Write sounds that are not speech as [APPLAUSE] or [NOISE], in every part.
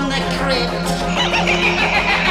from the crypt. [LAUGHS]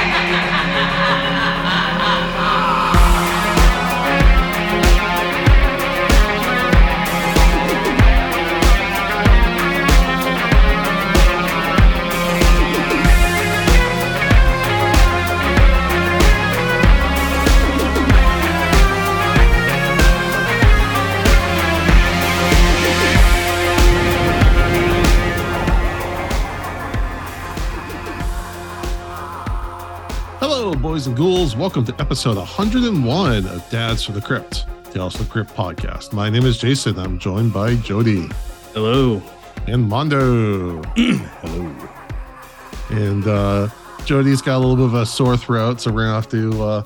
boys and ghouls. Welcome to episode 101 of Dads From the Crypt, Tales from the Crypt podcast. My name is Jason. I'm joined by Jody Hello. and Mondo. [CLEARS THROAT] Hello. And uh, Jody's got a little bit of a sore throat, so we're gonna have to uh,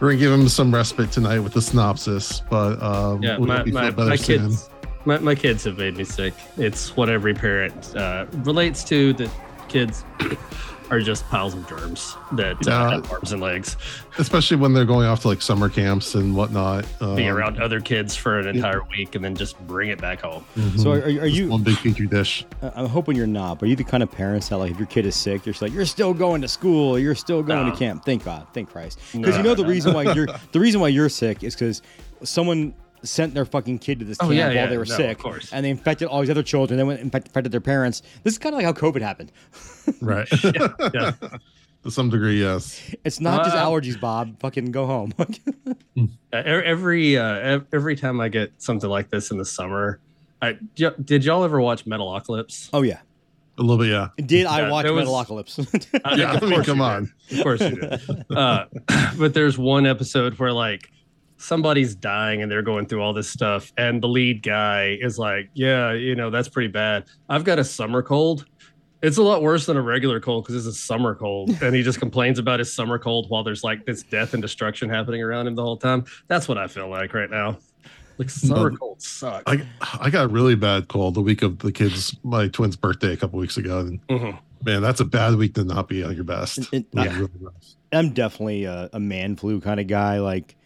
we're gonna give him some respite tonight with the synopsis. But um, Yeah, my, my, my kids my, my kids have made me sick. It's what every parent uh, relates to that kids [CLEARS THROAT] are just piles of germs that uh, have arms and legs. especially when they're going off to like summer camps and whatnot. Being Um, around other kids for an entire week and then just bring it back home. mhm. So are, are Just you? one big petri dish? I'm hoping you're not. But are you the kind of parents that, like, if your kid is sick, you're just like, you're still going to school, you're still going No. to camp. Thank God, thank Christ. Because you No, know the no, reason why you're [LAUGHS] the reason why you're sick is because someone sent their fucking kid to this Oh, camp yeah, while yeah, they were no, of sick, course. and they infected all these other children. They went and infect- infected their parents. This is kind of like how COVID happened. [LAUGHS] Right. Yeah. [LAUGHS] to some degree, yes. It's not just Uh, allergies, Bob. Fucking go home. Uh, [LAUGHS] every uh, every time I get something like this in the summer, I, y- did y'all ever watch Metalocalypse? oh yeah. A little bit, yeah. Did I Yeah, watch there was- Metalocalypse? I- Yeah, of I mean, course come you on. did. Of course you did. Uh, but there's one episode where like somebody's dying and they're going through all this stuff, and the lead guy is like, "Yeah, you know that's pretty bad. I've got a summer cold. It's a lot worse than a regular cold because it's a summer cold." [LAUGHS] and he just complains about his summer cold while there's like this death and destruction happening around him the whole time. That's what I feel like right now. Like summer No. colds suck. I I got a really bad cold the week of the kids, my twins' birthday a couple weeks ago, and Mhm. man, that's a bad week to not be on your best. It- it- yeah. really rough. I'm definitely a, a man flu kind of guy. Like, like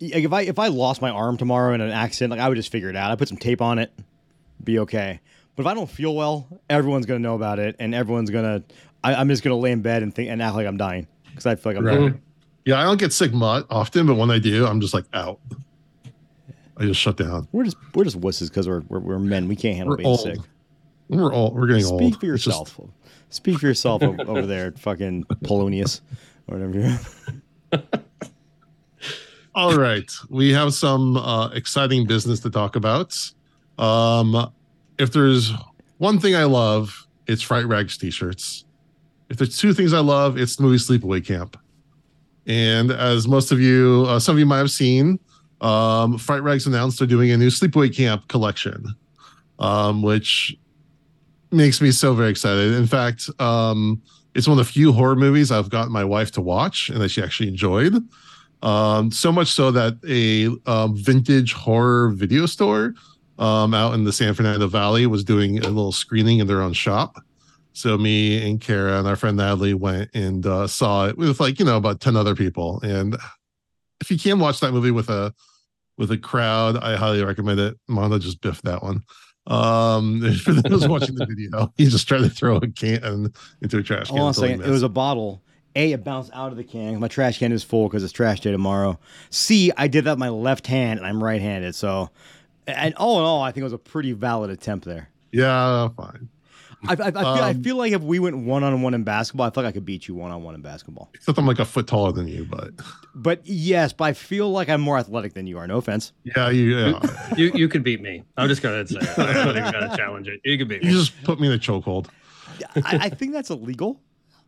if I if I lost my arm tomorrow in an accident, like I would just figure it out. I put some tape on it, be okay. But if I don't feel well, everyone's gonna know about it, and everyone's gonna. I, I'm just gonna lay in bed and think and act like I'm dying because I feel like I'm Right. dying. Yeah, I don't get sick much often, but when I do, I'm just like out. I just shut down. We're just we're just wusses because we're, we're we're men. We can't handle We're being old. sick. We're all we're getting Speak old. for It's just- yourself. Speak for yourself over there, fucking Polonius, or whatever. [LAUGHS] all right, we have some uh, exciting business to talk about. Um, if there's one thing I love, it's Fright Rags t-shirts. If there's two things I love, it's the movie Sleepaway Camp. And as most of you, uh, some of you might have seen, um, Fright Rags announced they're doing a new Sleepaway Camp collection, um, which makes me so very excited. In fact, um, it's one of the few horror movies I've gotten my wife to watch and that she actually enjoyed. Um, so much so that a um, vintage horror video store um, out in the San Fernando Valley was doing a little screening in their own shop. So me and Kara and our friend Natalie went and uh, saw it with like you know about ten other people. And if you can watch that movie with a with a crowd, I highly recommend it. Mondo just biffed that one. Um, [LAUGHS] for those watching the [LAUGHS] video, he just tried to throw a can into a trash can. Hold on a second. It was a bottle. A, it bounced out of the can. My trash can is full because it's trash day tomorrow. C, I did that with my left hand and I'm right handed. So, and all in all, I think it was a pretty valid attempt there. yeah, fine. I, I, I, feel, I Um, feel like if we went one on one in basketball, I feel like I could beat you one on one in basketball. Except I'm like a foot taller than you, but But yes, but I feel like I'm more athletic than you are. No offense. yeah, you yeah. You you could beat me. I'm just gonna say it. I'm not even gonna challenge it. You could beat me. you me. just put me in a chokehold. I, I think that's illegal.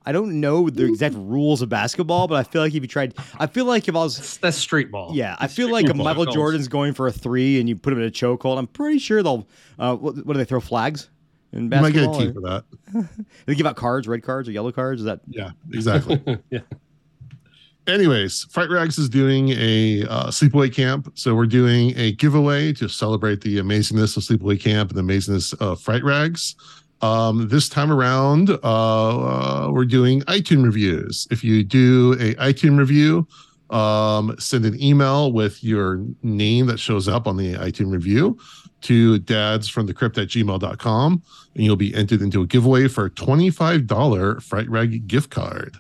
I don't know the exact rules of basketball, but I feel like if you tried, I feel like if I was That's, that's street ball. Yeah, I feel like if ball. Michael Jordan's going for a three and you put him in a chokehold, I'm pretty sure they'll. Uh, what, what do they throw flags in You might get a basketball? key or- for that. [LAUGHS] they give out cards, red cards or yellow cards. Is that Yeah, exactly. [LAUGHS] yeah. Anyways, Fright Rags is doing a uh, sleepaway camp, so we're doing a giveaway to celebrate the amazingness of sleepaway camp and the amazingness of Fright Rags. Um, this time around, uh, uh, we're doing iTunes reviews. If you do a iTunes review, um, send an email with your name that shows up on the iTunes review to dads from the crypt at gmail.com and you'll be entered into a giveaway for a $25 Fright Rag gift card.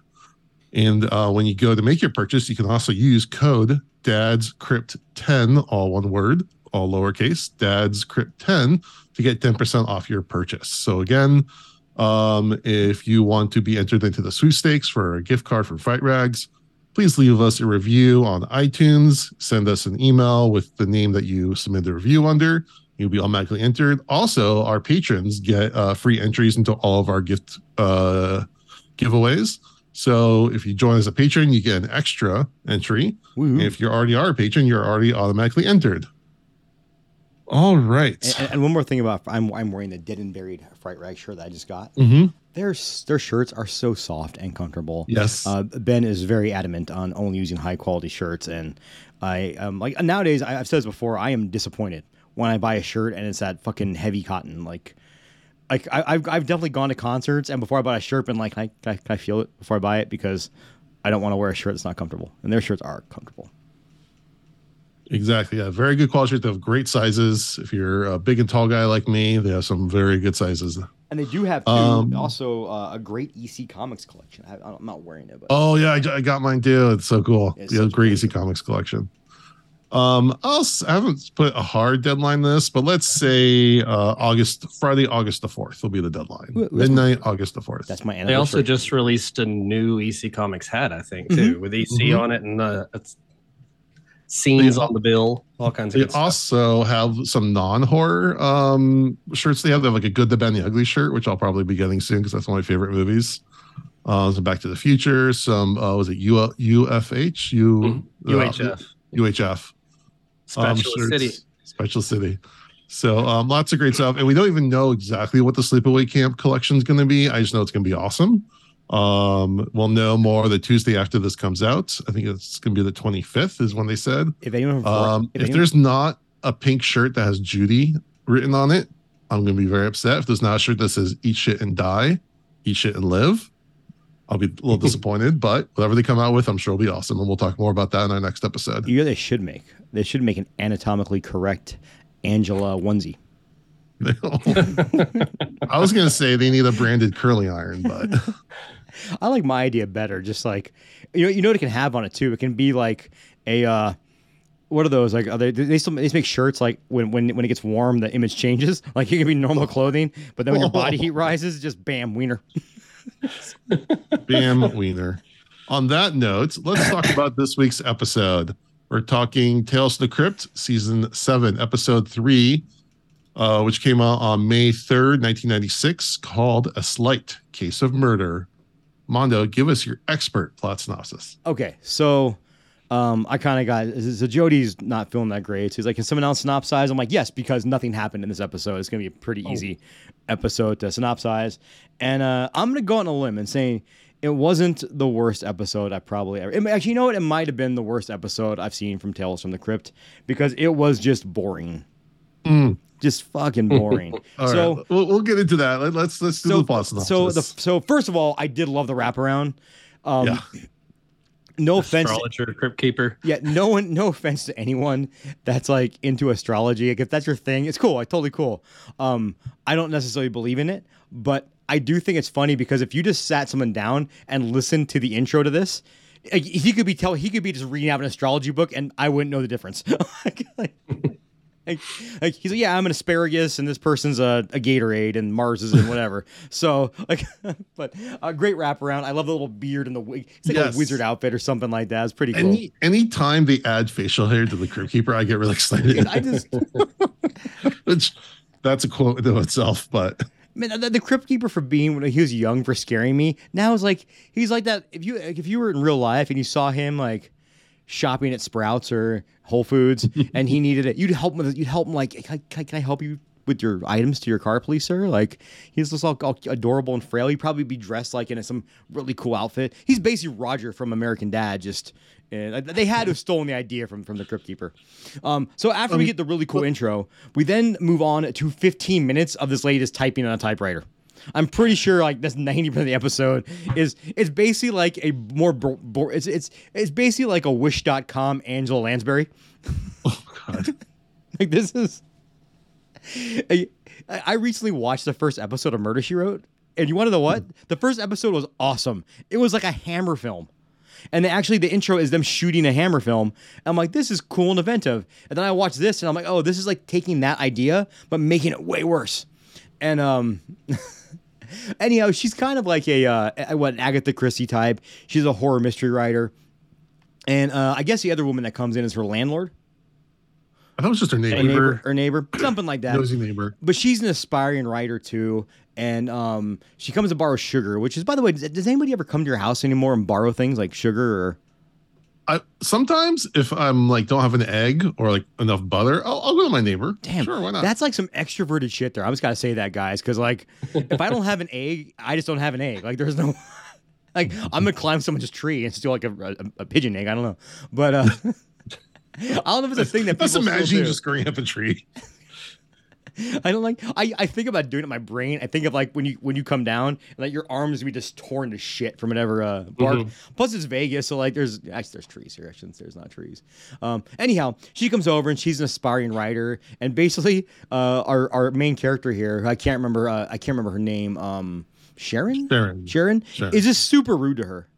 And uh, when you go to make your purchase, you can also use code Dad's Crypt 10, all one word, all lowercase, Dad's Crypt 10 to get 10% off your purchase. So again, um, if you want to be entered into the sweepstakes for a gift card from Fright Rags, please leave us a review on iTunes. Send us an email with the name that you submit the review under. You'll be automatically entered. Also, our patrons get uh, free entries into all of our gift uh, giveaways. So if you join as a patron, you get an extra entry. If you already are a patron, you're already automatically entered. All right. And, and one more thing about I'm I'm wearing the dead and buried fright rag shirt that I just got. Mhm. Their their shirts are so soft and comfortable. Yes. Uh, ben is very adamant on only using high quality shirts, and I um like nowadays I, I've said this before. I am disappointed when I buy a shirt and it's that fucking heavy cotton. Like, like I, I've I've definitely gone to concerts and before I buy a shirt, been like, can I, can I, can I feel it before I buy it because I don't want to wear a shirt that's not comfortable, and their shirts are comfortable. Exactly. Yeah. Very good quality. They have great sizes. If you're a big and tall guy like me, they have some very good sizes. And they do have too, Um, also uh, a great EC Comics collection. I, I'm not wearing it, but Oh yeah, I, I got mine too. It's so cool. It's yeah, a great great EC Comics collection. Um, I'll, s- I haven't put a hard deadline this, but let's say uh, August Friday, August the fourth will be the deadline. Ooh, that's Midnight, August the fourth. that's my They anniversary. also just released a new EC Comics hat, I think, too, with EC Mhm. on it and uh, it's scenes They- on the bill, all kinds of They good stuff. also have some non-horror um, shirts. They have they have like a Good, the Bad, and the Ugly shirt, which I'll probably be getting soon because that's one of my favorite movies. Uh, some Back to the Future. Some uh, was it U UFH U uh, UHF, UHF um, Special shirts. City. Special City. So um, lots of great stuff, and we don't even know exactly what the Sleepaway Camp collection is going to be. I just know it's going to be awesome. Um, we'll know more the Tuesday after this comes out. I think it's going to be the 25th, is when they said. if anyone, Um, if if anyone- there's not a pink shirt that has Judy written on it, I'm going to be very upset. If there's not a shirt that says "Eat shit and die," "Eat shit and live," I'll be a little [LAUGHS] disappointed. But whatever they come out with, I'm sure will be awesome, and we'll talk more about that in our next episode. you know, they should make they should make an anatomically correct Angela onesie. [LAUGHS] I was going to say they need a branded curling iron, but [LAUGHS] I like my idea better. Just like you know, you know what it can have on it too. It can be like a uh, what are those like? Are they they still they make shirts like when when when it gets warm, the image changes. [LAUGHS] Like it can be normal clothing, but then when your body [LAUGHS] heat rises, just bam, wiener. [LAUGHS] bam, wiener. On that note, let's talk about this week's episode. We're talking Tales to the Crypt, season seven, episode three, uh, which came out on May 3rd, 1996, called A Slight Case of Murder. Mondo, give us your expert plot synopsis. Okay, so um, I kind of got so Jody's not feeling that great. So he's like, "Can someone else synopsize?" I'm like, "Yes," because nothing happened in this episode. It's gonna be a pretty easy episode to synopsize, and uh, I'm gonna go on a limb and say it wasn't the worst episode I probably ever. it- Actually, you know what? It might have been the worst episode I've seen from Tales from the Crypt because it was just boring, Mm, just fucking boring. [LAUGHS] all so. right, we'll, we'll get into that. Let, us let's do So, the plot synopsis. so the so first of all, I did love the wraparound. Um, Yeah. [LAUGHS] No offense, Astrologer, Crypt Keeper. Yeah, no one, no offense to anyone that's like into astrology. Like if that's your thing, it's cool. Like totally cool. Um, I don't necessarily believe in it, but I do think it's funny because if you just sat someone down and listened to the intro to this, like, he could be tell he could be just reading out an astrology book, and I wouldn't know the difference. [LAUGHS] like, like, like, like, he's like, yeah, I'm an asparagus, and this person's a, a Gatorade, and Mars is in whatever. [LAUGHS] so like, [LAUGHS] but a great wraparound. I love the little beard and the wig. It's like Yes. a wizard outfit or something like that. It's pretty cool. any anytime they add facial hair to the Crypt Keeper, I get really excited. I just [LAUGHS] Which that's a quote in itself, but man, the, the crypt keeper for being when he was young for scaring me. Now it's like he's like that. If you if you were in real life and you saw him like shopping at Sprouts or Whole Foods [LAUGHS] and he needed it, you'd help him. With, you'd help him like, can I, can I help you with your items to your car, please, sir? Like he's just all, all adorable and frail. He'd probably be dressed like in some really cool outfit. He's basically Roger from American Dad. Just and they had to have stolen the idea from from the crypt keeper. Um, so after we get the really cool intro, we then move on to 15 minutes of this latest typing on a typewriter. I'm pretty sure like that's 90 percent of the episode is it's basically like a more bo- bo- it's it's it's basically like a Wish.com Angela Lansbury. Oh God. [LAUGHS] Like this is. I, I recently watched the first episode of Murder She Wrote, and you want to know what? The first episode was awesome. It was like a Hammer film, and then actually the intro is them shooting a Hammer film. I'm like, this is cool and inventive. And then I watched this, and I'm like, oh, this is like taking that idea but making it way worse. And um. [LAUGHS] [LAUGHS] Anyhow, she's kind of like a uh, what an Agatha Christie type. She's a horror mystery writer, and uh, I guess the other woman that comes in is her landlord, I thought it was just her her neighbor. neighbor, her neighbor, [CLEARS THROAT] something like that. Nosy neighbor. But she's an aspiring writer too, and um, she comes to borrow sugar. Which is, by the way, does, does anybody ever come to your house anymore and borrow things like sugar or? I sometimes if I'm like don't have an egg or like enough butter, I'll, I'll go to my neighbor. Damn, sure, why not? That's like some extroverted shit there. I just gotta say that, guys, because like, if I don't have an egg, I just don't have an egg. Like, there's no, [LAUGHS] like, I'm gonna climb someone's tree and steal like a, a, a pigeon egg. I don't know, but uh, [LAUGHS] I don't know if it's a thing that Just people imagine you just growing up a tree. I don't like. I, I think about doing it in my brain. I think of like when you when you come down and like your arms be just torn to shit from whatever uh, bark. Mhm. Plus it's Vegas, so like there's actually there's trees here. Actually, there's not trees. Um. Anyhow, she comes over and she's an aspiring writer, and basically, uh, our our main character here, I can't remember. Uh, I can't remember her name. Um, Sharon. Sharon. Sharon Sharon. is just super rude to her.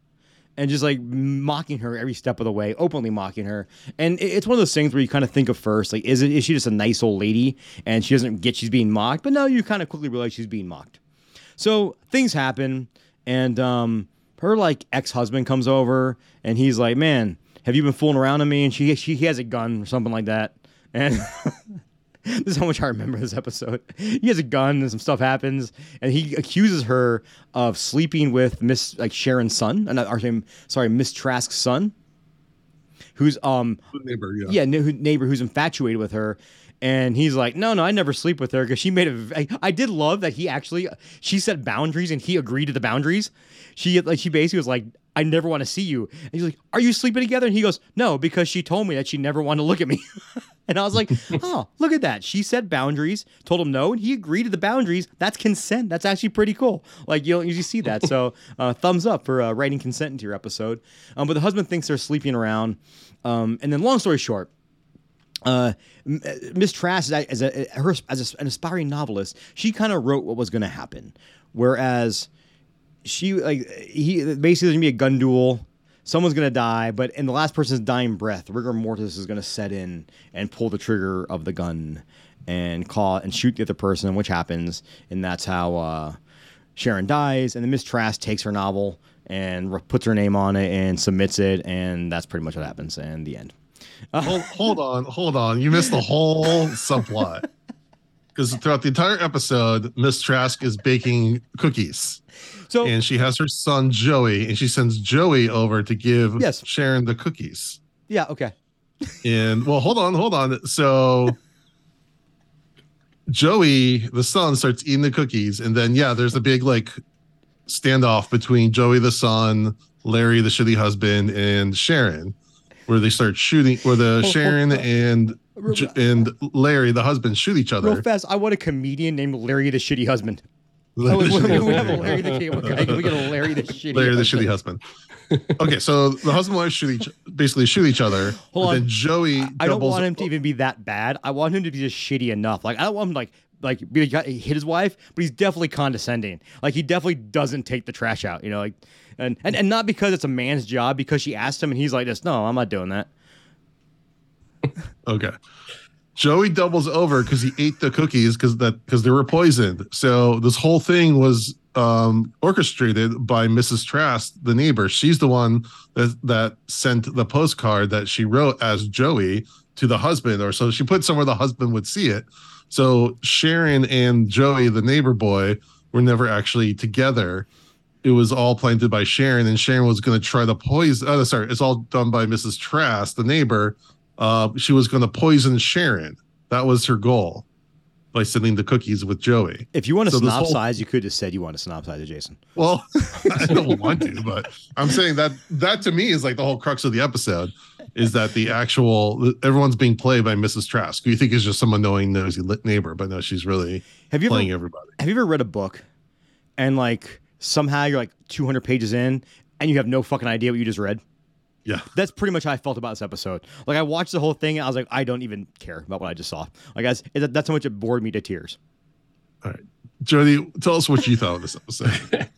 And just like mocking her every step of the way, openly mocking her, and it's one of those things where you kind of think of first, like, is it is she just a nice old lady and she doesn't get she's being mocked? But no, you kind of quickly realize she's being mocked. So things happen, and um, her like ex husband comes over, and he's like, "Man, have you been fooling around on me?" And she she has a gun or something like that, and. [LAUGHS] [LAUGHS] This is how much I remember this episode. He has a gun and some stuff happens, and he accuses her of sleeping with Miss like Sharon's son, and or sorry, sorry, Miss Trask's son, who's um neighbor, yeah. yeah, ne- neighbor who's infatuated with her. And he's like, no, no, I never sleep with her because she made a. I, I did love that he actually, she set boundaries and he agreed to the boundaries. She like she basically was like, I never want to see you. And he's like, Are you sleeping together? And he goes, No, because she told me that she never wanted to look at me. [LAUGHS] and I was like, [LAUGHS] Oh, look at that. She set boundaries, told him no, and he agreed to the boundaries. That's consent. That's actually pretty cool. Like you don't usually see that. So [LAUGHS] uh, thumbs up for uh, writing consent into your episode. Um, but the husband thinks they're sleeping around. Um, and then long story short, uh, uh, Miss Trask, as a, as a her as a, an aspiring novelist, she kind of wrote what was going to happen, whereas she like he basically there's gonna be a gun duel. Someone's gonna die, but in the last person's dying breath, rigor mortis is gonna set in and pull the trigger of the gun and call and shoot the other person, which happens, and that's how uh, Sharon dies. And then Miss Trask takes her novel and re- puts her name on it and submits it, and that's pretty much what happens. And the end. hold, hold on, hold on. You missed the whole subplot. [LAUGHS] Because throughout the entire episode, Miss Trask is baking cookies. So And she has her son Joey, and she sends Joey over to give Yes. Sharon the cookies. yeah, okay. And well, hold on, hold on. So Joey, the son, starts eating the cookies, and then yeah, there's a big like standoff between Joey the son, Larry the shitty husband, and Sharon, where they start shooting, where the Sharon uh, and and Larry the husband shoot each other. Real fast, I want a comedian named Larry the Shitty Husband. Larry Oh, the we, have a. Larry the. Okay, can we get a Larry the Shitty? Larry the shitty husband. Okay, so the husband and wife shoot each basically shoot each other. Hold on. then Joey I don't want him to even be that bad. I want him to be just shitty enough. Like I don't want him to, like like be hit his wife, but he's definitely condescending. Like he definitely doesn't take the trash out. You know, like and and, and not because it's a man's job, because she asked him and he's like, "This no, I'm not doing that." Okay. Joey doubles over because he ate the cookies because that because they were poisoned. So this whole thing was um, orchestrated by Mrs. Trask, the neighbor. She's the one that that sent the postcard that she wrote as Joey to the husband, or so she put somewhere the husband would see it. So Sharon and Joey, the neighbor boy, were never actually together. It was all planted by Sharon, and Sharon was going to try to poison. Oh, sorry, it's all done by Mrs. Trask, the neighbor, uh, she was going to poison Sharon. That was her goal by sending the cookies with Joey. If you want to So this whole- synopsize, you could have said you want to synopsize it, Jason. Well, [LAUGHS] I don't want to, but I'm saying that that to me is like the whole crux of the episode is that the actual everyone's being played by Mrs. Trask, who you think is just some annoying nosy lit neighbor, but no, she's really Have you playing ever everybody. have you ever read a book and like somehow you're like 200 pages in and you have no fucking idea what you just read. Yeah. That's pretty much how I felt about this episode. Like I watched the whole thing and I was like, I don't even care about what I just saw. Like guys, it, that's how much it bored me to tears. All right. Jody, tell us what you thought of this episode.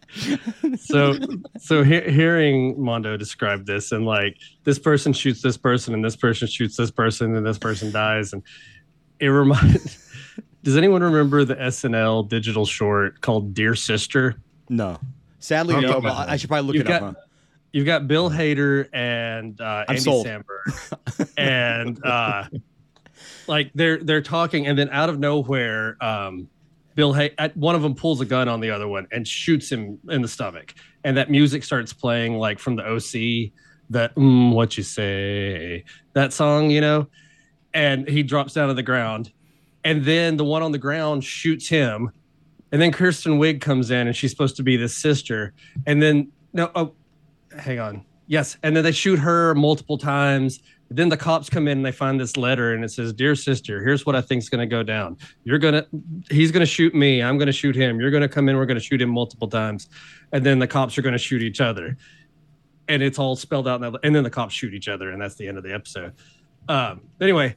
[LAUGHS] [LAUGHS] so so he- hearing mondo describe this and like this person shoots this person and this person shoots this person and this person dies and it reminds [LAUGHS] does anyone remember the snl digital short called dear sister No. Sadly, I'm no. but I I should probably look You've it up. huh? You've got bill hader and uh andy sold. samberg. And uh like they're they're talking and then out of nowhere um bill hader one of them pulls a gun on the other one and shoots him in the stomach. And that music starts playing like from the oc that mm, what you say that song you know? And he drops down to the ground. And then the one on the ground shoots him. And then kristen wiig comes in and she's supposed to be the sister. And then no oh hang on. Yes and then they shoot her multiple times. Then the cops come in and they find this letter and it says dear sister here's what i think's going to go down. You're going to he's going to shoot me. I'm going to shoot him. You're going to come in. We're going to shoot him multiple times. And then the cops are going to shoot each other. And it's all spelled out and then the cops shoot each other and that's the end of the episode. Um anyway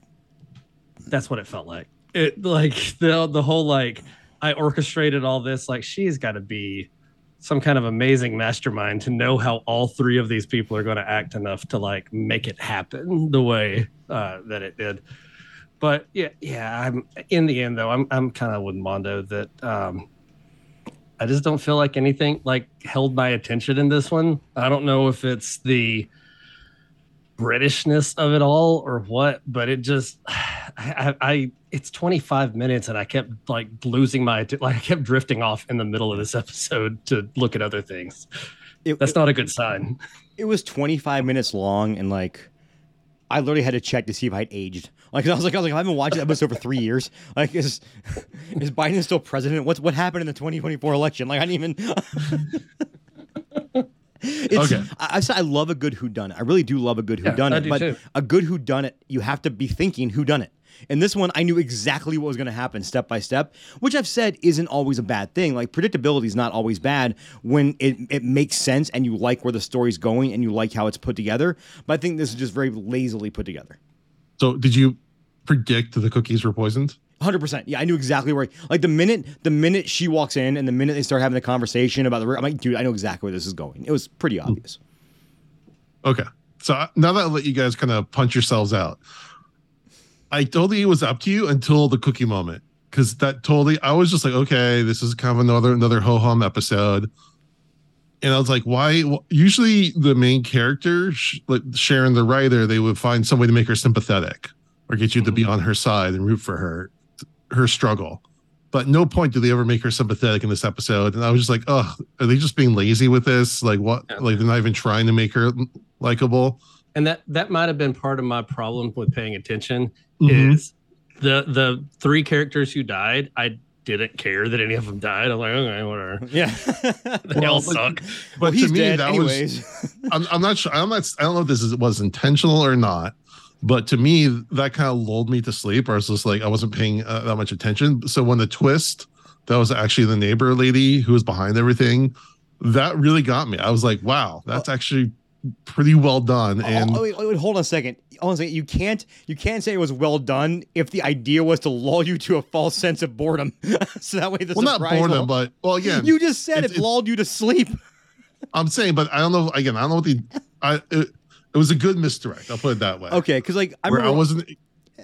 that's what it felt like. It like the the whole like i orchestrated all this like she's got to be some kind of amazing mastermind to know how all three of these people are going to act enough to like make it happen the way uh, that it did. But yeah, yeah. I'm in the end though. I'm I'm kind of with Mondo that um, I just don't feel like anything like held my attention in this one. I don't know if it's the Britishness of it all or what, but it just [SIGHS] I, I it's 25 minutes and I kept like losing my like I kept drifting off in the middle of this episode to look at other things. It, That's not a good sign. [LAUGHS] it was 25 minutes long and like I literally had to check to see if I'd aged. Like [LAUGHS] I was like, I was like, I've been watching that episode for three years. [LAUGHS] Like, is is Biden still president? What's what happened in the 2024 election? Like, I didn't even. It's, Okay. I, I said I love a good whodunit. I really do love a good Yeah, whodunit. Do but too. a good whodunit, you have to be thinking whodunit. In this one, I knew exactly what was going to happen step by step, which I've said isn't always a bad thing. Like predictability is not always bad when it, it makes sense and you like where the story's going and you like how it's put together. But I think this is just very lazily put together. so, did you predict the cookies were poisoned? Hundred percent. Yeah, I knew exactly where. Like the minute the minute she walks in and the minute they start having the conversation about the, I'm like, dude, I know exactly where this is going. It was pretty obvious. Okay. So uh, now that I let you guys kind of punch yourselves out, I totally it was up to you until the cookie moment. Cause that totally I was just like, okay, this is kind of another another ho hum episode. And I was like, why? Usually, the main character, like Sharon, the writer, they would find some way to make her sympathetic or get you to be on her side and root for her, her struggle. But no point do they ever make her sympathetic in this episode. And I was just like, oh, are they just being lazy with this? Like, what? Yeah. Like, they're not even trying to make her likable. And that that might have been part of my problem with paying attention Mhm. is the the three characters who died. I didn't care that any of them died. I'm like, okay, whatever. [LAUGHS] Yeah. [LAUGHS] They Well, all but- suck. But well, to me, that anyways. was. I'm, I'm not sure. I'm not. I don't know if this is, was intentional or not. But to me, that kind of lulled me to sleep. Or I was just like, I wasn't paying uh, that much attention. So when the twist, that was actually the neighbor lady who was behind everything. That really got me. I was like, wow, that's actually pretty well done. And oh, wait, wait, hold on a second. Hold on a second. You can't you can't say it was well done if the idea was to lull you to a false sense of boredom. [LAUGHS] so that way the well, not boredom, will- but well, again, you just said it lulled you to sleep. I'm saying, but I don't know. Again, I don't know what the. I it, it was a good misdirect. I'll put it that way. Okay, because like I Where I remember, wasn't.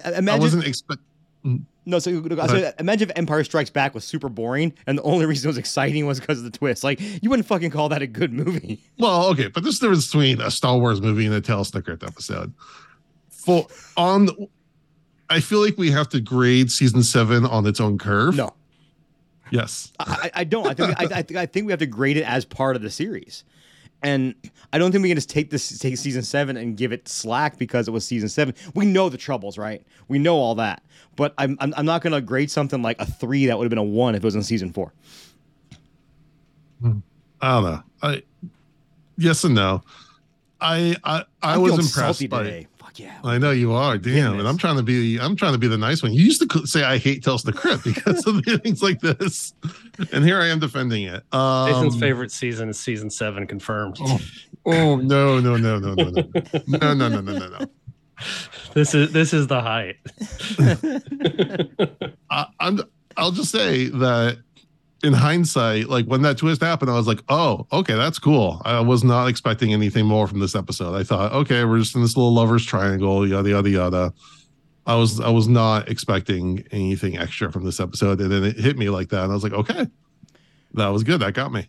imagine I wasn't expect. Mm. no. So, so imagine if Empire Strikes Back was super boring, and the only reason it was exciting was because of the twist. Like you wouldn't fucking call that a good movie. [LAUGHS] Well, okay, but there's a difference between a Star Wars movie and a Tales Snickert episode. For on, I feel like we have to grade season seven on its own curve. No, Yes. I, I I don't. I think I, I think I think we have to grade it as part of the series, and I don't think we can just take this take season seven and give it slack because it was season seven. We know the troubles, right? We know all that, but I'm I'm, I'm not going to grade something like a three that would have been a one if it was in season four. I don't know. I yes and no. I I, I was impressed by. today fuck yeah. I know you are. Damn. And I'm trying to be I'm trying to be the nice one. You used to say I hate Tales the Crypt because of [LAUGHS] things like this. And here I am defending it. Um, Jason's favorite season is season seven confirmed. Oh, oh no, no, no, no, no, no. No, no, no, no, no, no. This is this is the height. [LAUGHS] I, I'm I'll just say that in hindsight, like when that twist happened, I was like, "Oh, okay, that's cool." I was not expecting anything more from this episode. I thought, "Okay, we're just in this little lovers triangle, yada yada yada." I was I was not expecting anything extra from this episode, and then it hit me like that, and I was like, "Okay, that was good. That got me."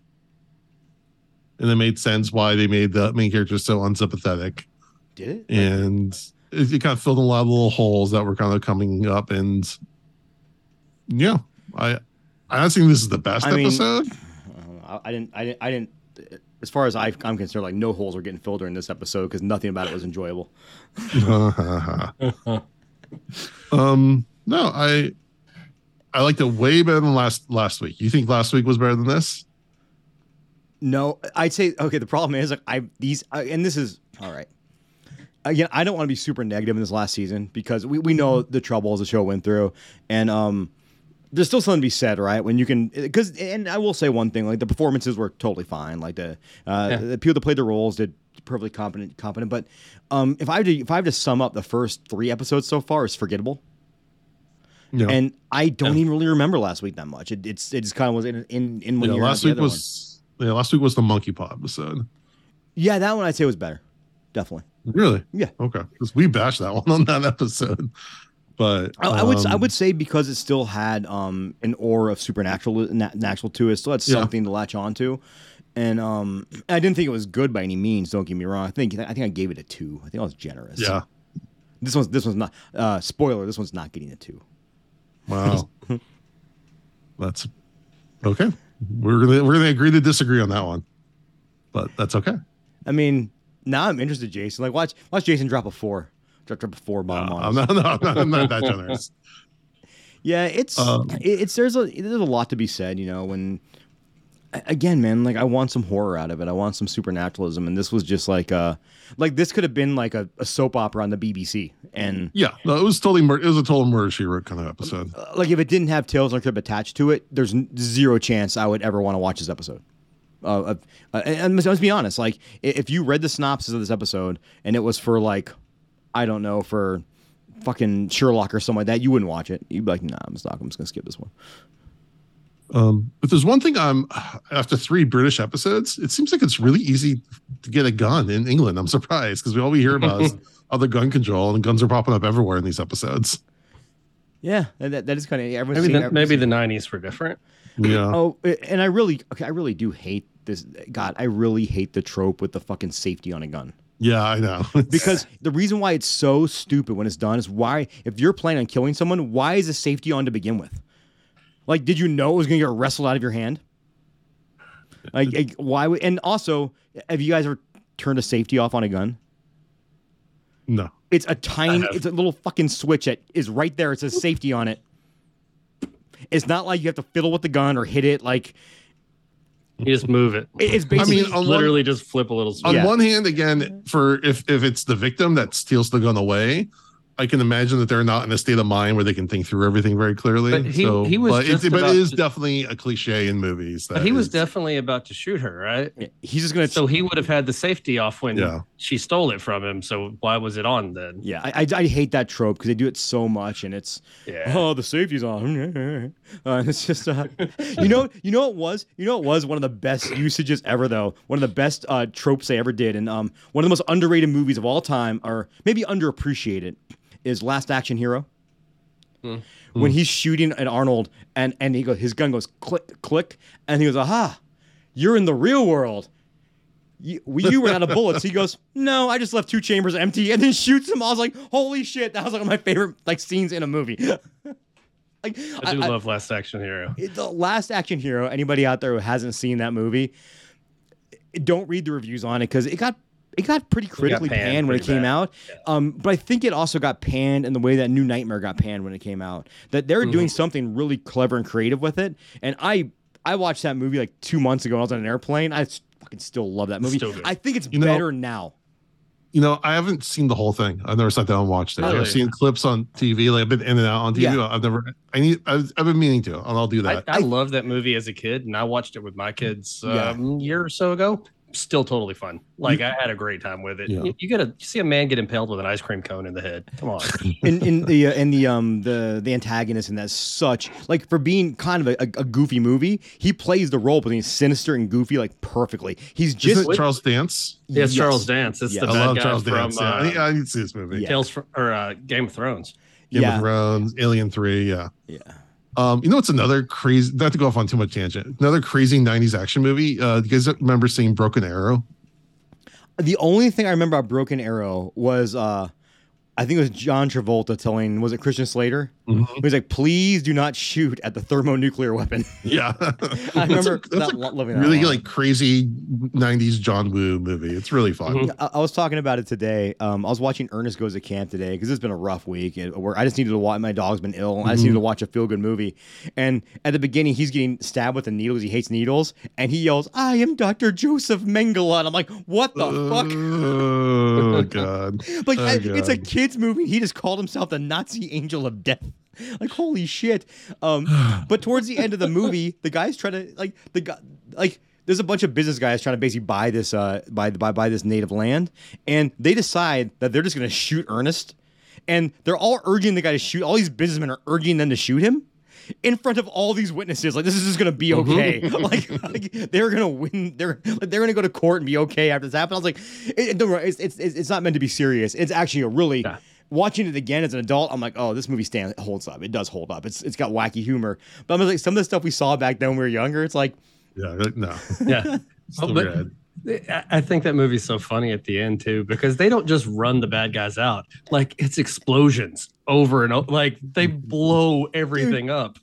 And it made sense why they made the main character so unsympathetic, Did it? and it, it kind of filled a lot of little holes that were kind of coming up, and yeah, I I don't think this is the best I mean- episode. I. I, I didn't. I didn't. I didn't. As far as I, I'm concerned, like no holes are getting filled during this episode because nothing about it was enjoyable. [LAUGHS] um, no, I I liked it way better than last last week. You think last week was better than this? No, I'd say okay. The problem is like I these I, and this is all right. Again, I don't want to be super negative in this last season because we, we know the troubles the show went through, and um, there's still something to be said, right? When you can, because and I will say one thing, like the performances were totally fine. Like the uh, Yeah. the people that played the roles did perfectly competent, competent. But um, if I had to, if I have to sum up the first three episodes so far, it's forgettable. Yeah. And I don't even really remember last week that much. It, it's it just kind of was in in, in one yeah, last the week other one. was yeah, last week was the monkey paw episode. Yeah, that one I'd say was better. Definitely. Really? Yeah. Okay. Because we bashed that [LAUGHS] one on that episode. But I, I would I um, would say because it still had um an aura of supernatural na- natural to it, still had Yeah. something to latch onto. And um I didn't think it was good by any means, don't get me wrong. I think I think I gave it a two. I think I was generous. Yeah. This one's this one's not uh spoiler, this one's not getting a two. Wow. [LAUGHS] that's okay. We're gonna we're gonna agree to disagree on that one. But that's okay. I mean, now I'm interested, Jason. Like watch watch Jason drop a four. Drop, drop a four bomb Uh, on I'm not, no, I'm not, that generous. Yeah, it's Um, it's there's a there's a lot to be said, you know, when again, man, like I want some horror out of it. I want some supernaturalism and this was just like uh like this could have been like a, a soap opera on the BBC and Yeah, no, it was totally mur- it was a total murder she wrote kind of episode. uh, like if it didn't have Tales on Crib attached to it, there's zero chance I would ever want to watch this episode. Uh, uh, uh, and, and let's be honest, like if you read the synopsis of this episode and it was for like, I don't know, for fucking Sherlock or something like that, you wouldn't watch it. You'd be like, nah, I'm just not. I'm just gonna skip this one. Um, but there's one thing I'm after three British episodes, it seems like it's really easy to get a gun in England. I'm surprised because we all we hear about is [LAUGHS] other gun control and guns are popping up everywhere in these episodes. Yeah, that, that is kind of everyone's Maybe seen- the, maybe the '90s were different. Yeah. Oh, and I really okay. I really do hate this. God, I really hate the trope with the fucking safety on a gun. Yeah, I know. [LAUGHS] Because the reason why it's so stupid when it's done is why, if you're planning on killing someone, why is the safety on to begin with? Like, did you know it was going to get wrestled out of your hand? Like, like, why? Would, and also, have you guys ever turned a safety off on a gun? no. It's a tiny, it's a little fucking switch that is right there. It says safety on it. It's not like you have to fiddle with the gun or hit it. Like, You just move it. it- it's I basically. mean, on one, Literally, just flip a little. on. Yeah. one hand, again, for if if it's the victim that steals the gun away, I can imagine that they're not in a state of mind where they can think through everything very clearly. But he- so, he was but, just but it is to- definitely a cliche in movies. But that he was is- definitely about to shoot her, right? he's just going to. So he would have had the safety off when Yeah. she stole it from him. So why was it on then? Yeah, I, I, I hate that trope because they do it so much, and it's Yeah. oh the safety's on. [LAUGHS] Uh, it's just uh, you know you know it was you know it was one of the best usages ever though one of the best uh, tropes they ever did, and um one of the most underrated movies of all time, or maybe underappreciated, is Last Action Hero. Hmm. When hmm. he's shooting at Arnold, and and he goes his gun goes click click, and he goes aha, you're in the real world. You, you ran out of [LAUGHS] bullets. He goes, no, I just left two chambers empty, and then shoots him. I was like, holy shit, that was like one of my favorite like scenes in a movie. [LAUGHS] like, I do love Last Action Hero. the last action hero. Anybody out there who hasn't seen that movie, don't read the reviews on it because it got it got pretty critically panned panned, when it came bad. out. Um, but I think it also got panned in the way that New Nightmare got panned when it came out. That they were doing Mm-hmm. something really clever and creative with it. And I I watched that movie like two months ago. when I was on an airplane. I fucking still love that movie. I think it's You know- better now. you know, I haven't seen the whole thing. I've never sat down and watched it. Really? I've seen clips on TV. Like I've been in and out on TV. Yeah. I've never. I need. I've, I've been meaning to, and I'll do I, that. I love that movie as a kid, and I watched it with my kids Yeah. um, a year or so ago. Still totally fun. Like I had a great time with it. Yeah. You, you gotta you see a man get impaled with an ice cream cone in the head. Come on. [LAUGHS] in in the uh, in the um the the antagonist and that's such like for being kind of a, a, a goofy movie he plays the role between sinister and goofy like perfectly he's just Isn't it Charles Dance? Yeah, it's Yes. Charles Dance. It's Yeah. the I bad love guy Charles from Dance. yeah. uh, I, I need to see this movie. Yeah. Tales from or uh, Game of Thrones. Game yeah of Thrones, Alien Three. Yeah. yeah Um, you know it's another crazy? Not to go off on too much tangent. Another crazy '90s action movie. Uh, you guys remember seeing Broken Arrow? the only thing I remember about Broken Arrow was uh I think it was John Travolta telling was it Christian Slater Mhm. he was like please do not shoot at the thermonuclear weapon [LAUGHS] Yeah, [LAUGHS] I remember That's a, that's that, a loving that really a like crazy '90s John Woo movie. It's really fun. Mhm. I, I was talking about it today. Um, I was watching Ernest Goes to Camp today because it's been a rough week. and Where I just needed to watch. My dog's been ill. and I just needed to watch a feel good movie. And at the beginning, he's getting stabbed with a needle 'cause he hates needles, and he yells, "I am Doctor Joseph Mengele." And I'm like, "What the fuck?" Oh god. [LAUGHS] Like oh, I- it's a kids movie. He just called himself the Nazi Angel of Death. [LAUGHS] Like holy shit. Um, [SIGHS] but towards the end of the movie, the guys try to like the guy like there's a bunch of business guys trying to basically buy this uh buy buy buy this native land, and they decide that they're just gonna shoot Ernest, and they're all urging the guy to shoot. All these businessmen are urging them to shoot him. In front of all these witnesses, like this is just gonna be okay. [LAUGHS] like, like they're gonna win. They're like, they're gonna go to court and be okay after this happens. I was like, it, it- don't worry, it's, it's it's not meant to be serious. It's actually a really Yeah. Watching it again as an adult, I'm like, oh, this movie stands holds up. It does hold up. It's it's got wacky humor. But I'm like, some of the stuff we saw back then when we were younger, it's like, Yeah, like, no. [LAUGHS] Yeah. Still Oh, but- rad. I I think that movie's so funny at the end too because they don't just run the bad guys out. Like it's explosions over and over. Like they [LAUGHS] blow everything up.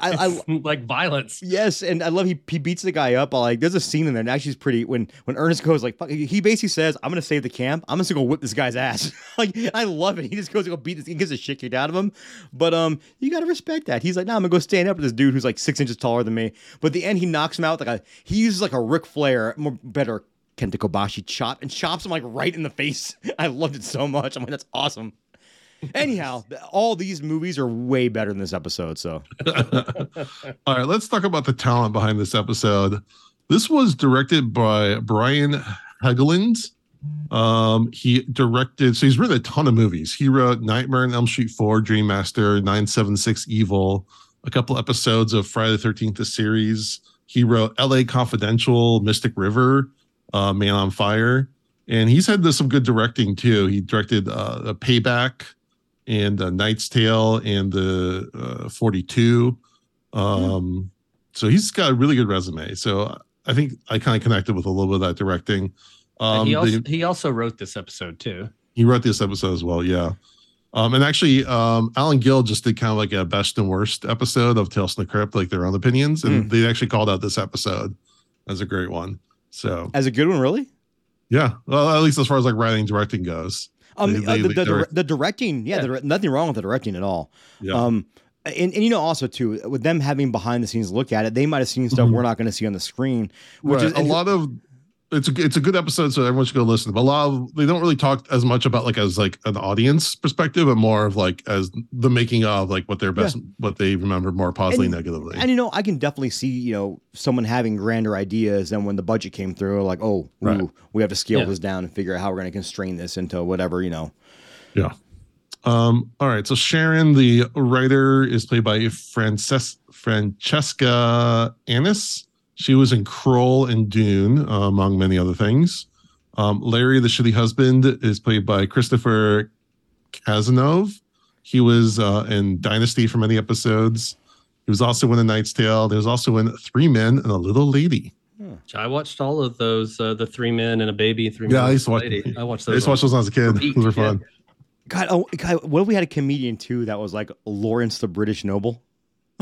I, I [LAUGHS] like violence. yes, and I love he he beats the guy up. I like there's a scene in there, and actually it's pretty when when Ernest goes like, fuck, he basically says, I'm gonna save the camp. I'm just gonna go whip this guy's ass. [LAUGHS] like I love it. He just goes to go beat this. He gets a shit kicked out of him. But um, you gotta respect that. He's like, no, I'm gonna go stand up with this dude who's like six inches taller than me. But at the end, he knocks him out like a he uses like a Ric Flair, more better Kenta Kobashi chop and chops him like right in the face. [LAUGHS] I loved it so much. I'm like, that's awesome. [LAUGHS] Anyhow, all these movies are way better than this episode. So [LAUGHS] All right, let's talk about the talent behind this episode. This was directed by Brian Helgeland. Um, he directed, so he's written a ton of movies. He wrote Nightmare on Elm Street 4, Dream Master, 976 Evil, a couple episodes of Friday the 13th, the series. He wrote LA Confidential, Mystic River, uh, Man on Fire. And he's had this, some good directing too. He directed uh, a Payback and uh, Knight's Tale and the uh, 42. Um, so he's got a really good resume. So I think I kind of connected with a little bit of that directing. Um, he the- also he also wrote this episode too. he wrote this episode as well, yeah. Um, and actually, um, Alan Gill just did kind of like a best and worst episode of Tales from the Crypt, like their own opinions, and they actually called out this episode as a great one. So as a good one, really. yeah, well, at least as far as like writing, directing goes. Um, They- uh, the, the, direct- the directing, yeah, Yeah. The, nothing wrong with the directing at all. Yeah, Um, and, and you know also too with them having behind the scenes look at it, they might have seen stuff Mhm. we're not going to see on the screen, which right. is a lot of it's a it's a good episode, so everyone should go listen. But a lot of they don't really talk as much about like as like an audience perspective, but more of like as the making of like what their best what they remember more positively, And- negatively. And you know, I can definitely see you know someone having grander ideas than when the budget came through. Like, oh, Right. ooh, we have to scale Yeah. this down and figure out how we're going to constrain this into whatever you know. Yeah. Um, all right. So Sharon, the writer, is played by Frances- Francesca Annis. She was in Krull and Dune, uh, among many other things. Um, Larry, the shitty husband, is played by Christopher Cazenove. He was uh, in Dynasty for many episodes. He was also in A Knight's Tale. There was also in Three Men and a Little Lady. I watched all of those, uh, the three men and a baby, three Yeah, men I and used to a watch- lady. I watched I those. used to watch those when I was a kid. Repeat, Those were yeah. fun. God, oh, God, what if we had a comedian too that was like Lawrence the British noble?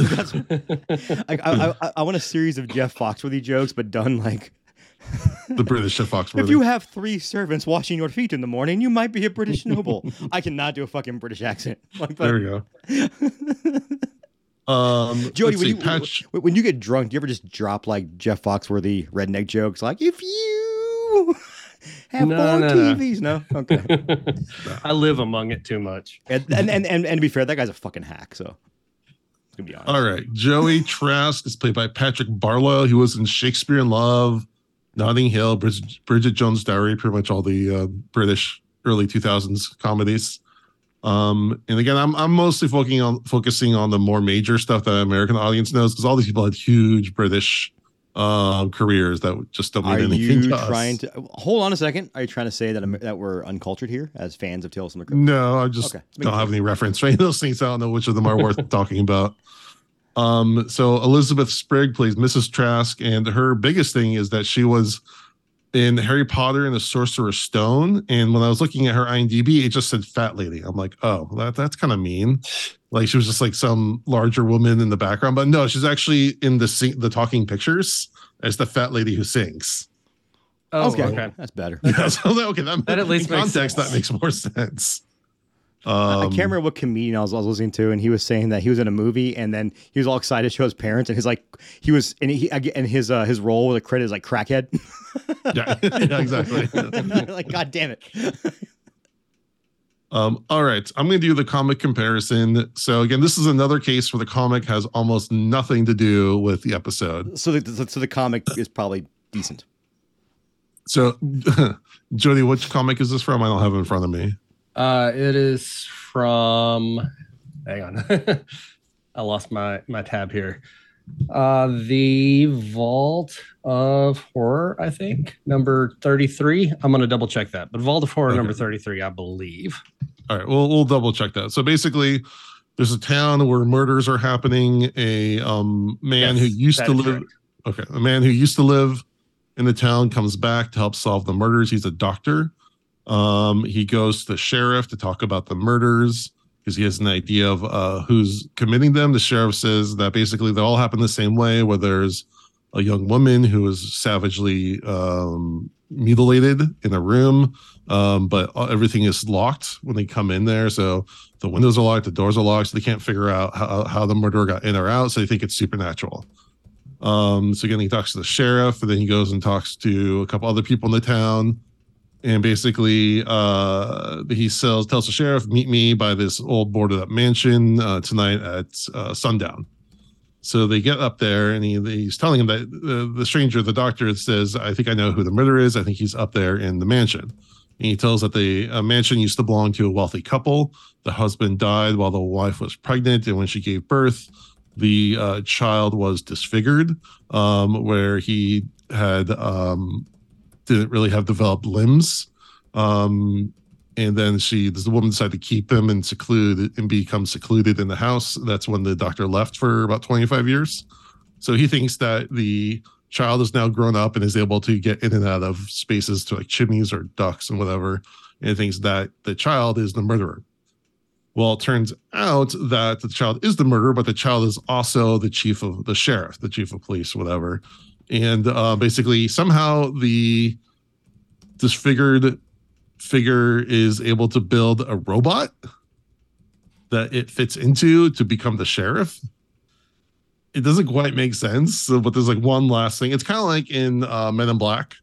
[LAUGHS] I, I, I, I want a series of Jeff Foxworthy jokes, but done like [LAUGHS] The British Chef Fox. If you have three servants washing your feet in the morning, you might be a British noble. [LAUGHS] I cannot do a fucking British accent. Like, but- There we go. Um, Jody, when see, you, Patch- when, you get drunk, do you ever just drop like Jeff Foxworthy redneck jokes? Like, if you Have No, four no, no. TVs. No, okay. I live among it too much. and, and, and and and to be fair, that guy's a fucking hack. So, to be honest. All right. Joey [LAUGHS] Trask is played by Patrick Barlow. He was in Shakespeare in Love, Notting Hill, Bridget, Bridget Jones' Diary, pretty much all the uh, British early 2000s comedies. Um, and again, I'm I'm mostly focusing on focusing on the more major stuff that American audience knows because all these people had huge British uh, careers that just don't mean Are anything you to us. trying to hold on a second? Are you trying to say that I'm, that we're uncultured here as fans of Tales from the Crypt? No, I just Okay, don't have any reference for any of those things. I don't know which of them are worth [LAUGHS] talking about. Um, so Elizabeth Spriggs plays Mrs. Trask, and her biggest thing is that she was in Harry Potter and the Sorcerer's Stone. And when I was looking at her IMDb, it just said fat lady. I'm like, oh, that that's kind of mean. Like she was just like some larger woman in the background, but no, she's actually in the sing- the talking pictures as the fat lady who sings. Oh, okay. okay. that's better. [LAUGHS] Yeah, so that, okay, that, That at [LAUGHS] least in makes context sense. that makes more sense. I- I Um, can't remember what comedian I was, I was listening to, and he was saying that he was in a movie, and then he was all excited to show his parents, and he's like he was, and he and his uh, his role with the credit is like crackhead. [LAUGHS] Yeah, [LAUGHS] yeah, exactly. [LAUGHS] like, God damn it! Um, all right, I'm going to do the comic comparison. So again, this is another case where the comic has almost nothing to do with the episode. So the so the comic is probably decent. So, Jody, which comic is this from? I don't have it in front of me. Uh, it is from. Hang on, [LAUGHS] I lost my my tab here. Uh, the Vault of Horror, I think, number thirty-three. I'm gonna double check that, but Vault of Horror Okay. number thirty-three, I believe. All right, we'll we'll double check that. So basically, there's a town where murders are happening. A um, man who used to live. correct. Okay, a man who used to live in the town comes back to help solve the murders. He's a doctor. Um, he goes to the sheriff to talk about the murders because he has an idea of uh, who's committing them. The sheriff says that basically they all happen the same way, where there's a young woman who is savagely um, mutilated in a room, um, but everything is locked when they come in there. So the windows are locked, the doors are locked, so they can't figure out how, how the murderer got in or out. So they think it's supernatural. Um, so again, he talks to the sheriff, and then he goes and talks to a couple other people in the town. And basically, uh, he sells, tells the sheriff, "Meet me by this old boarded up mansion uh, tonight at uh, sundown." So they get up there, and he, he's telling him that the, the stranger, the doctor, says, "I think I know who the murderer is. I think he's up there in the mansion." And he tells that the uh, mansion used to belong to a wealthy couple. The husband died while the wife was pregnant, and when she gave birth, the uh, child was disfigured, um, where he had um, didn't really have developed limbs. Um, and then she, the woman decided to keep him and seclude and become secluded in the house. That's when the doctor left for about 25 years. So he thinks that the child is now grown up and is able to get in and out of spaces to like chimneys or ducts and whatever. And thinks that the child is the murderer. Well, it turns out that the child is the murderer, but the child is also the chief of the sheriff, the chief of police, whatever. And uh, basically, somehow the disfigured figure is able to build a robot that it fits into to become the sheriff. It doesn't quite make sense, but there's like one last thing. It's kind of like in uh, Men in Black,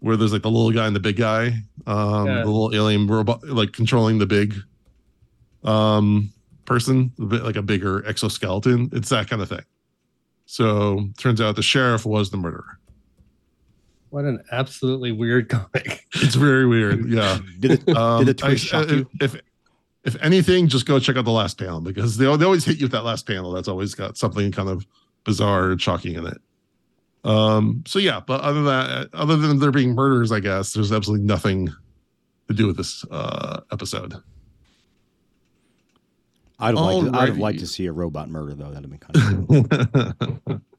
where there's like the little guy and the big guy, um, Yeah. the little alien robot, like controlling the big um, person, a bit like a bigger exoskeleton. It's that kind of thing. So turns out the sheriff was the murderer. What an absolutely weird [LAUGHS] comic. It's very weird. Yeah. Did it, Um, did the twist I- shock you? If if anything, just go check out the last panel because they, they always hit you with that last panel. That's always got something kind of bizarre and shocking in it. Um. So yeah, but other than that, other than there being murders, I guess there's absolutely nothing to do with this uh, episode. I'd have, liked to, I'd have liked to see a robot murder though. That'd have been kind of cool. [LAUGHS]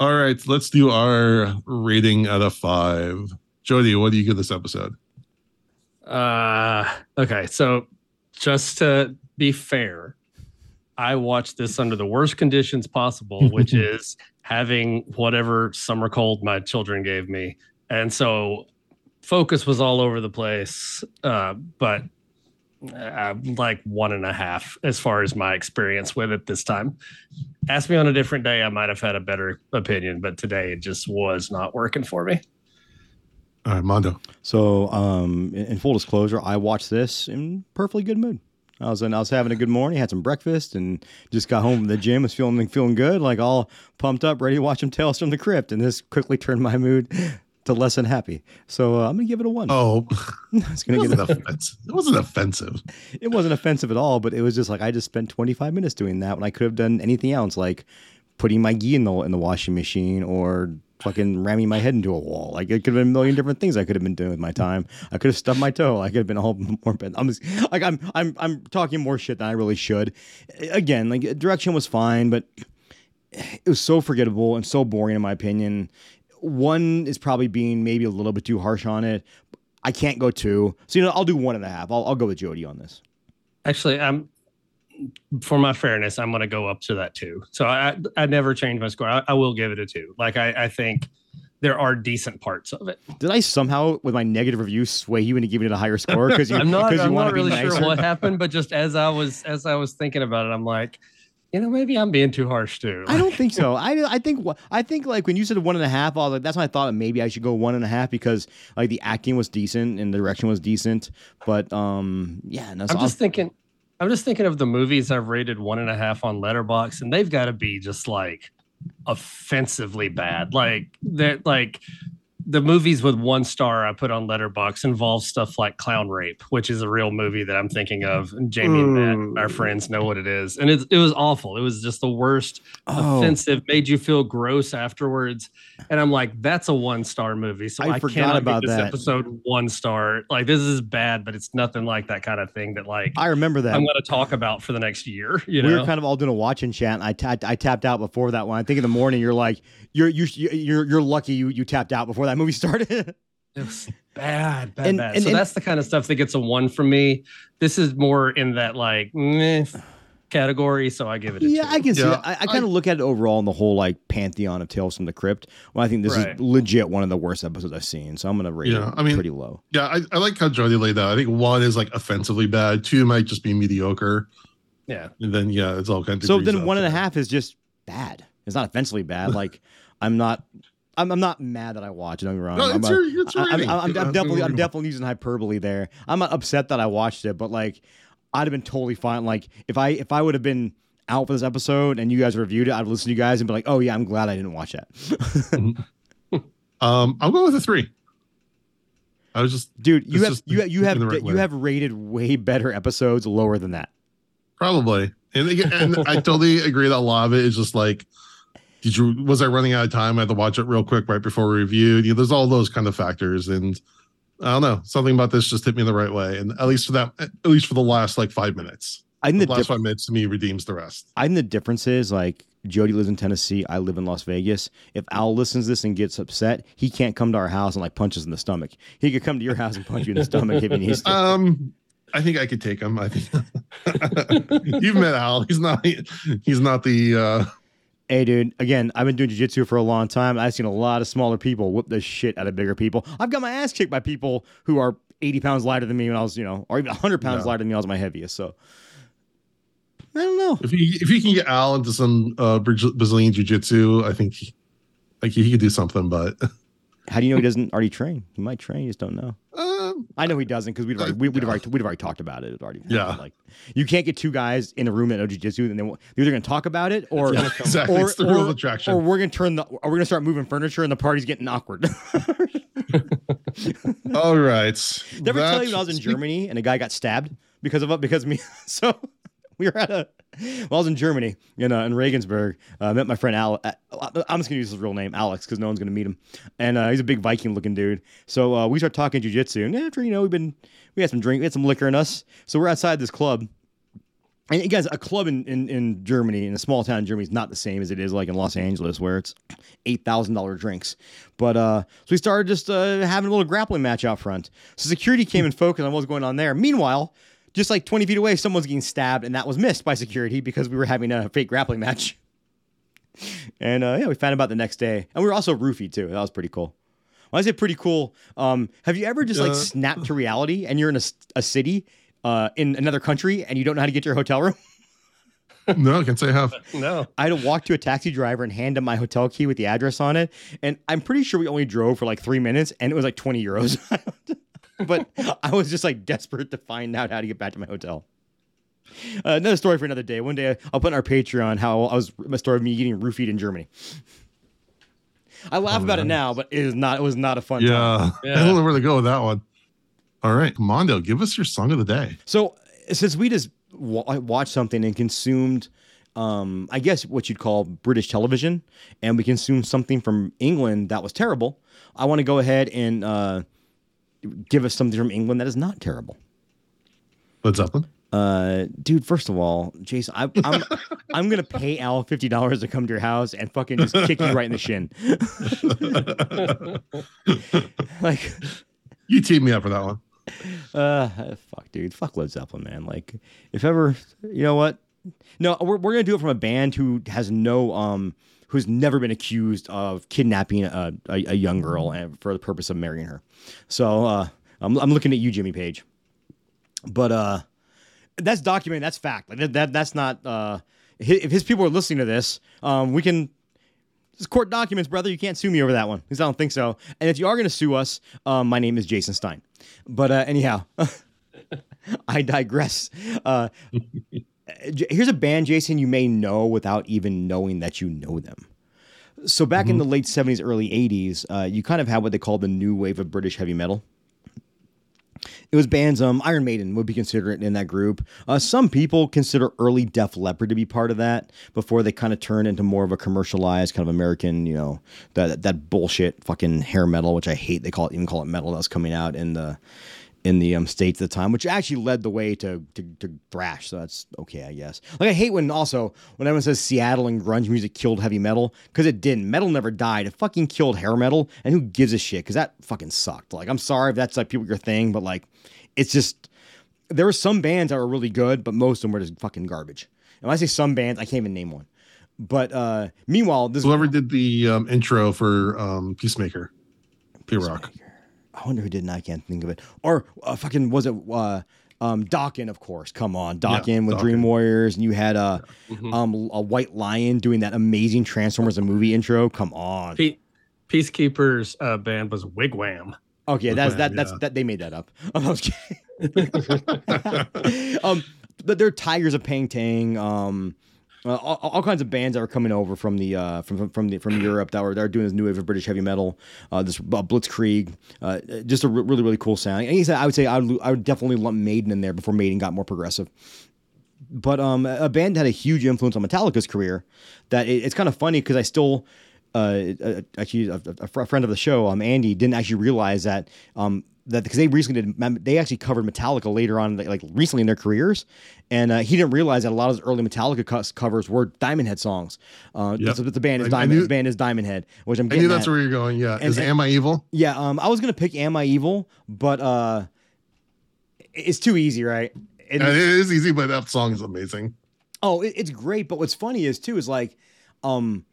All right, let's do our rating out of five. Jody, what do you give this episode? Uh, okay, so just to be fair, I watched this under the worst conditions possible, [LAUGHS] which is having whatever summer cold my children gave me, and so focus was all over the place. Uh, but uh, like one and a half as far as my experience with it this time. Ask me on a different day, I might have had a better opinion, but today it just was not working for me. All right, Mondo. So, um, in, in full disclosure, I watched this in perfectly good mood. I was I was having a good morning, had some breakfast, and just got home from the gym. Was feeling feeling good, like all pumped up, ready to watch some Tales from the Crypt. And this quickly turned my mood to less than happy. So uh, I'm gonna give it a one. Oh, [LAUGHS] it's it gonna wasn't, get. Offensive. it wasn't offensive. it wasn't offensive at all, but it was just like I just spent 25 minutes doing that when I could have done anything else, like putting my gi in the in the washing machine or fucking ramming my head into a wall. Like it could have been a million different things I could have been doing with my time. I could have stubbed my toe. I could have been a whole more. I'm just, like I'm I'm I'm talking more shit than I really should. Again, like direction was fine, but it was so forgettable and so boring in my opinion. One is probably being maybe a little bit too harsh on it. I can't go two, so you know I'll do one and a half. I'll I'll go with Jody on this. Actually, I'm for my fairness, I'm going to go up to that two. So I I never change my score. I, I will give it a two. Like I, I think there are decent parts of it. Did I somehow, with my negative review, sway you into giving it a higher score? Because [LAUGHS] I'm not. I'm not really nicer? sure what happened, but just as I was as I was thinking about it, I'm like, you know, maybe I'm being too harsh too. I don't think [LAUGHS] so. I I think I think like when you said one and a half, I was like, that's when I thought maybe I should go one and a half because like the acting was decent and the direction was decent. But um, yeah, no, so I'm I'll- just thinking. I'm just thinking of the movies I've rated one and a half on Letterboxd, and they've got to be just like offensively bad. Like they're like the movies with one star I put on Letterboxd involve stuff like Clown Rape, which is a real movie that I'm thinking of. And Jamie and Matt, mm. our friends, know what it is, and it it was awful. It was just the worst, Oh. offensive, made you feel gross afterwards. And I'm like, that's a one star movie. So I I, forgot about this that. episode one star. Like this is bad, but it's nothing like that kind of thing that like I remember that. I'm going to talk about for the next year. [LAUGHS] You know, we know, were kind of all doing a watching chat. And I tapped I tapped out before that one. I think in the morning you're like you're you you're you're lucky you you tapped out before that movie started. [LAUGHS] it was bad, bad, And- bad. and- so and- that's the kind of stuff that gets a one from me. This is more in that like meh category, so I give it. A yeah, two. I can see Yeah, that. I, I I- kind of look at it overall in the whole like pantheon of Tales from the Crypt. Well, I think this Right. is legit one of the worst episodes I've seen. So I'm gonna rate Yeah, it I mean- pretty low. Yeah, I, I like how Jody laid out. I think one is like offensively bad. Two might just be mediocre. yeah. And then yeah, it's all kind of So then one and a half is just bad. It's not offensively bad. [LAUGHS] Like I'm not. I'm, I'm not mad that I watched. Don't get me wrong. No, I'm, it's a- your, it's your I- I'm. I'm, I'm definitely I'm [LAUGHS] definitely using hyperbole there. I'm not upset that I watched it, but like I'd have been totally fine. Like if I if I would have been out for this episode and you guys reviewed it, I'd listen to you guys and be like, oh yeah, I'm glad I didn't watch that. [LAUGHS] Um, I'll go with a three. I was just Dude, you have just you you have right you way. have rated way better episodes lower than that. probably, and again, and I totally agree that a lot of it is just like, did you was I running out of time? I had to watch it real quick right before we reviewed. You know, there's all those kind of factors, and I don't know, something about this just hit me in the right way, and at least for that, at least for the last like five minutes, I think the the last diff- five minutes to me redeems the rest. I think the difference is like Jody lives in Tennessee, I live in Las Vegas. If Al listens to this and gets upset, he can't come to our house and like punch us in the stomach. He could come to your house and punch you in the stomach if he needs to. Um, I think I could take him. I think [LAUGHS] you've met Al. He's not. He's not the. uh Hey, dude. Again, I've been doing jujitsu for a long time. I've seen a lot of smaller people whoop the shit out of bigger people. I've got my ass kicked by people who are 80 pounds lighter than me when I was, you know, or even 100 pounds Yeah. lighter than me I was my heaviest. So I don't know. If you if you can get Al into some uh Brazilian jiu-jitsu, I think he, like he could do something. But [LAUGHS] How do you know he doesn't already train? He might train. You just don't know. um, I know he doesn't because we'd already, we, we'd have already we'd have already talked about it. It already happened. Yeah. Like you can't get two guys in a room that know jujitsu and then they're either going to talk about it or yeah, exactly. or, it's the rule of attraction. or we're going to turn the or we're going to start moving furniture and the party's getting awkward. [LAUGHS] All right. Never I tell you when I was in [LAUGHS] Germany and a guy got stabbed because of because of me? [LAUGHS] So we were at a. Well, I was in Germany, you know, in Regensburg. Uh, I met my friend Al. uh, I'm just gonna use his real name, Alex, because no one's gonna meet him. And uh, he's a big Viking-looking dude. So uh, we start talking jujitsu, and after you know, we've been we had some drink, we had some liquor in us. So we're outside this club. And guys, a club in, in, in Germany, in a small town in Germany, is not the same as it is like in Los Angeles, where it's eight thousand dollar drinks. But uh, so we started just uh, having a little grappling match out front. So security came and focused on what was going on there. Meanwhile, just like twenty feet away, someone's getting stabbed, and that was missed by security because we were having a fake grappling match. [LAUGHS] And uh, yeah, we found out the next day, and we were also roofied too. That was pretty cool. When I say pretty cool, um, have you ever just like Uh. snapped to reality and you're in a city uh, in another country and you don't know how to get to your hotel room? [LAUGHS] No, I can't say I have. [LAUGHS] No. I had to walk to a taxi driver and hand him my hotel key with the address on it. And I'm pretty sure we only drove for like three minutes and it was like 20 euros. But [LAUGHS] I was just like desperate to find out how to get back to my hotel. Uh, another story for another day. One day I'll put on our Patreon how I was a story of me getting roofied in Germany. I laugh Oh, about it now, but it is not. It was not a fun time. Yeah. [LAUGHS] Yeah. I don't know where to go with that one. All right, Mondo, give us your song of the day. So since we just wa- watched something and consumed, um, I guess what you'd call British television, and we consumed something from England that was terrible, I want to go ahead and uh, give us something from England that is not terrible. Led Zeppelin. Uh, dude, first of all, Jason, I, I'm [LAUGHS] I'm gonna pay Al fifty dollars to come to your house and fucking just kick you right in the shin. [LAUGHS] like, You teed me up for that one. Uh, fuck, dude. Fuck Led Zeppelin, man. Like, if ever, you know what? No, we're, we're gonna do it from a band who has no, um, who's never been accused of kidnapping a, a, a young girl and for the purpose of marrying her. So, uh, I'm, I'm looking at you, Jimmy Page. But, uh, that's documented. That's fact. Like that, that that's not, uh, if his people are listening to this, um, we can, it's court documents, brother. You can't sue me over that one because I don't think so. And if you are going to sue us, um, my name is Jason Stein. But uh, anyhow, [LAUGHS] I digress. Uh, here's a band, Jason, you may know without even knowing that you know them. So back in the late 70s, early 80s, uh, you kind of had what they called the new wave of British heavy metal. It was bands, um, Iron Maiden would be considered in that group. Uh, some people consider early Def Leppard to be part of that before they kind of turn into more of a commercialized kind of American, you know, that that bullshit fucking hair metal, which I hate. They call it even call it metal. That was coming out in the in the um, states at the time, which actually led the way to, to to thrash. So that's okay, I guess. Like I hate when also when everyone says Seattle and grunge music killed heavy metal because it didn't. Metal never died. It fucking killed hair metal, and who gives a shit? Because that fucking sucked. Like I'm sorry if that's like people your thing, but like it's just there were some bands that were really good, but most of them were just fucking garbage. And when I say some bands, I can't even name one. But uh meanwhile, this Whoever did the um, intro for um, Peacemaker, P Rock. I wonder who did, and I can't think of it. Or uh, fucking was it uh, um, Dawkins? Of course, come on, Dawkins with Dokken. Dream Warriors, and you had uh, Mhm. um, a White Lion doing that amazing Transformers a movie intro. Come on, Pe- Peacekeepers uh, band was Wig Wam. okay, that's that. Wigwam, That's that. They made that up. [LAUGHS] I was kidding. [LAUGHS] [LAUGHS] um, but there are Tygers of Pan Tang. Um, uh, all, all kinds of bands that were coming over from the uh, from from the, from Europe that were that were doing this new wave of British heavy metal. Uh, this uh, Blitzkrieg, uh, just a re- really really cool sound. And he said I would say I would I would definitely lump Maiden in there before Maiden got more progressive. But um, a band had a huge influence on Metallica's career. That it, it's kind of funny because I still. Actually, a, a a friend of the show, um, Andy, didn't actually realize that um, that because they recently did, they actually covered Metallica later on, like recently in their careers, and uh, he didn't realize that a lot of those early Metallica covers were Diamond Head songs. Uh, Yep. the, the band is Diamond. knew- the band is Diamond Head, which I'm I knew that's at. where you're going. Yeah. And- Is and- Am I Evil? Yeah, um, I was gonna pick Am I Evil, but uh, it's too easy, right? And- Yeah, it is easy, but that song is amazing. Oh, it, it's great. But what's funny is too is like, um,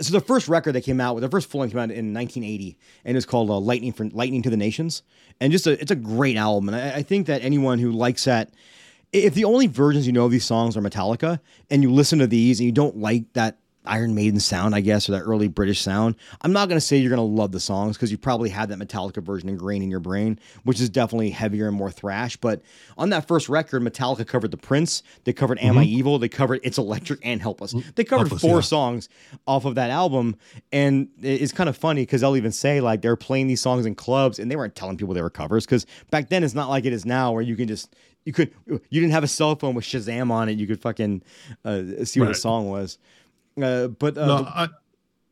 so the first record that came out, the first full length came out in 1980, and it's called uh, "Lightning for Lightning to the Nations," and just a, it's a great album. And I, I think that anyone who likes that, if the only versions you know of these songs are Metallica, and you listen to these and you don't like that Iron Maiden sound, I guess, or that early British sound, I'm not gonna say you're gonna love the songs because you probably had that Metallica version ingrained in your brain, which is definitely heavier and more thrash. But on that first record, Metallica covered The Prince, they covered Am I Evil, they covered It's Electric and Helpless. They covered Helpless, four yeah. songs off of that album, and it's kind of funny because they'll even say like they're playing these songs in clubs, and they weren't telling people they were covers because back then it's not like it is now where you can just you could you didn't have a cell phone with Shazam on it, you could fucking uh, see what a Right. song was. Uh, but uh, No, the- I,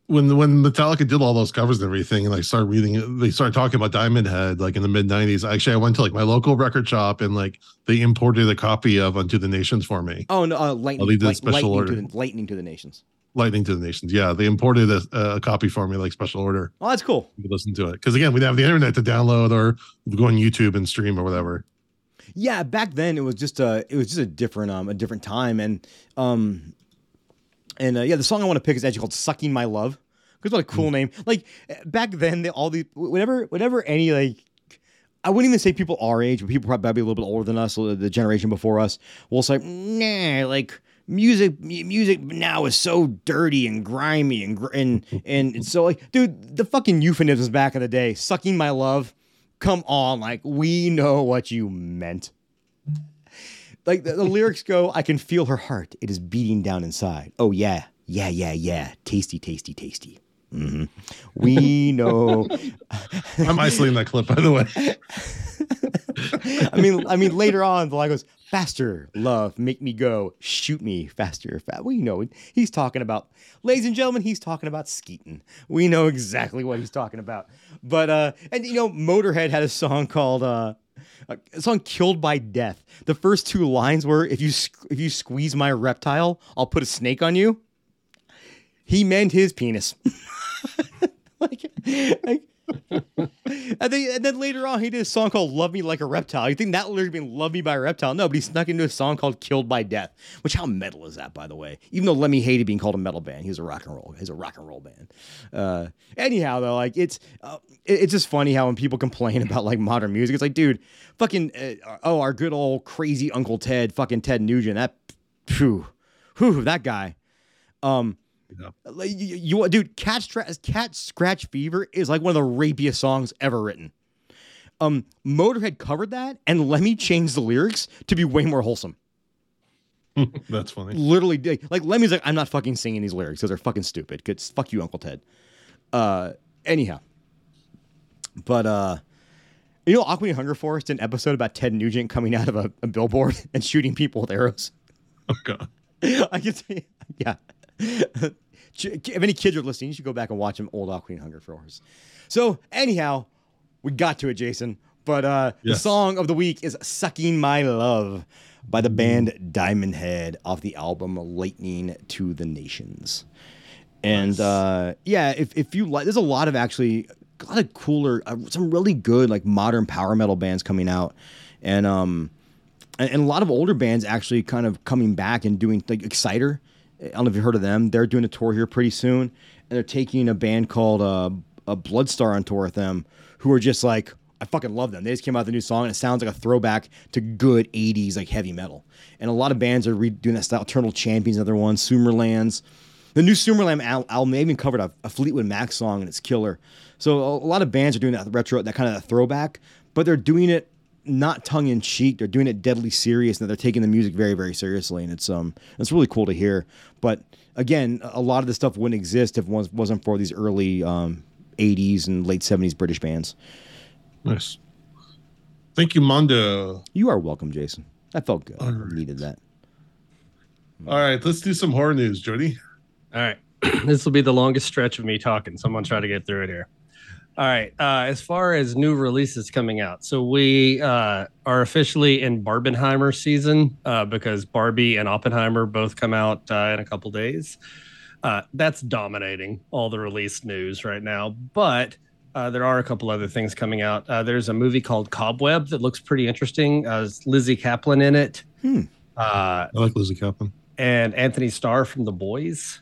when when Metallica did all those covers and everything, and I started reading, they started talking about Diamond Head like in the mid '90s. Actually, I went to like my local record shop and like they imported a copy of Unto the Nations for me. oh no, uh, lightning, they did light- special lightning order. to the lightning to the nations. Lightning to the Nations. Yeah, they imported a, a copy for me, like special order. Oh, that's cool. You could listen to it because again, we didn't have the internet to download or go on YouTube and stream or whatever. Yeah, back then it was just a it was just a different um a different time and um and uh, yeah, the song I want to pick is actually called "Sucking My Love." Because what a cool name! Like eh, back then, they all the whenever whenever any like I wouldn't even say people our age, but people probably a little bit older than us, the generation before us, will say, nah, like music music now is so dirty and grimy and and [LAUGHS] and so like dude the fucking euphemisms back in the day sucking my love come on like we know what you meant like the, the lyrics go i can feel her heart it is beating down inside oh yeah yeah yeah yeah tasty tasty tasty hmm we know [LAUGHS] I'm isolating that clip, by the way. [LAUGHS] I mean, I mean, later on, the line goes faster, love, make me go, shoot me faster. Fa-. We know he's talking about, ladies and gentlemen, he's talking about skeeting. We know exactly what he's talking about. But uh, and you know, Motorhead had a song called uh, a song "Killed by Death." The first two lines were, "If you if you squeeze my reptile, I'll put a snake on you." He meant his penis. [LAUGHS] like, like and, then, and then later on, he did a song called "Love Me Like a Reptile." You think that lyric being "Love Me by a Reptile"? No, but he snuck into a song called "Killed by Death." Which how metal is that, by the way? Even though Lemmy hated being called a metal band, he was a rock and roll. He's a rock and roll band. Uh, anyhow, though, like it's uh, it- it's just funny how when people complain [LAUGHS] about like modern music, it's like, dude, fucking uh, oh, our good old crazy Uncle Ted, fucking Ted Nugent, that, phew, whew, that guy. Um, like, you, you dude, cat Stra- cat scratch fever is like one of the rapiest songs ever written. Um, Motorhead covered that, and Lemmy changed the lyrics to be way more wholesome. [LAUGHS] That's funny. Literally, like- like Lemmy's like, I'm not fucking singing these lyrics because they're fucking stupid. Cause fuck you, Uncle Ted. Uh, anyhow, but uh, you know, Aqua Hunger Force did an episode about Ted Nugent coming out of a, a billboard [LAUGHS] and shooting people with arrows. Oh god. [LAUGHS] I can see, yeah. If any kids are listening, you should go back and watch them old Aqua Hunger for Force. So, anyhow, we got to it, Jason. But uh, the song of the week is "Sucking My Love" by the band Diamond Head off the album "Lightning to the Nations." And uh, yeah, if if you like, there's a lot of actually a lot of cooler, uh, some really good like modern power metal bands coming out, and um, and, and a lot of older bands actually kind of coming back and doing like Exciter. I don't know if you've heard of them. They're doing a tour here pretty soon, and they're taking a band called uh, a Bloodstar on tour with them, who are just like I fucking love them. They just came out with a new song, and it sounds like a throwback to good '80s like heavy metal. And a lot of bands are redoing that style. Eternal Champions, another one. Sumerlands. The new Sumerland al- album, they even covered a, a Fleetwood Mac song, and it's killer. So a, a lot of bands are doing that retro, that kind of throwback, but they're doing it not tongue in cheek. They're doing it deadly serious, and they're taking the music very, very seriously, and it's um, it's really cool to hear. But again, a lot of this stuff wouldn't exist if it was- wasn't for these early um, '80s and late '70s British bands. Nice. Thank you, Mondo. You are welcome, Jason. That felt good. I needed that. All right, let's do some horror news, Jody. All right. [CLEARS THROAT] this will be the longest stretch of me talking, so I'm going to try to get through it here. All right. Uh, as far as new releases coming out, so we uh, are officially in Barbenheimer season uh, because Barbie and Oppenheimer both come out uh, in a couple days. Uh, that's dominating all the release news right now, but uh, there are a couple other things coming out. Uh, there's a movie called Cobweb that looks pretty interesting. Uh, Lizzy Caplan in it. Hmm. Uh, I like Lizzy Caplan. and Antony Starr from The Boys.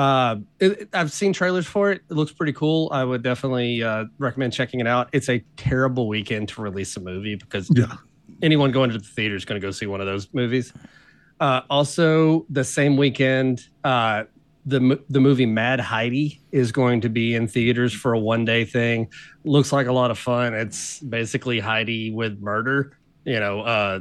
Uh, it, I've seen trailers for it. It looks pretty cool. I would definitely uh, recommend checking it out. It's a terrible weekend to release a movie because Yeah. anyone going to the theater is going to go see one of those movies. Uh, also, the same weekend, uh, the the movie Mad Heidi is going to be in theaters for a one day thing. Looks like a lot of fun. It's basically Heidi with murder. You know, uh,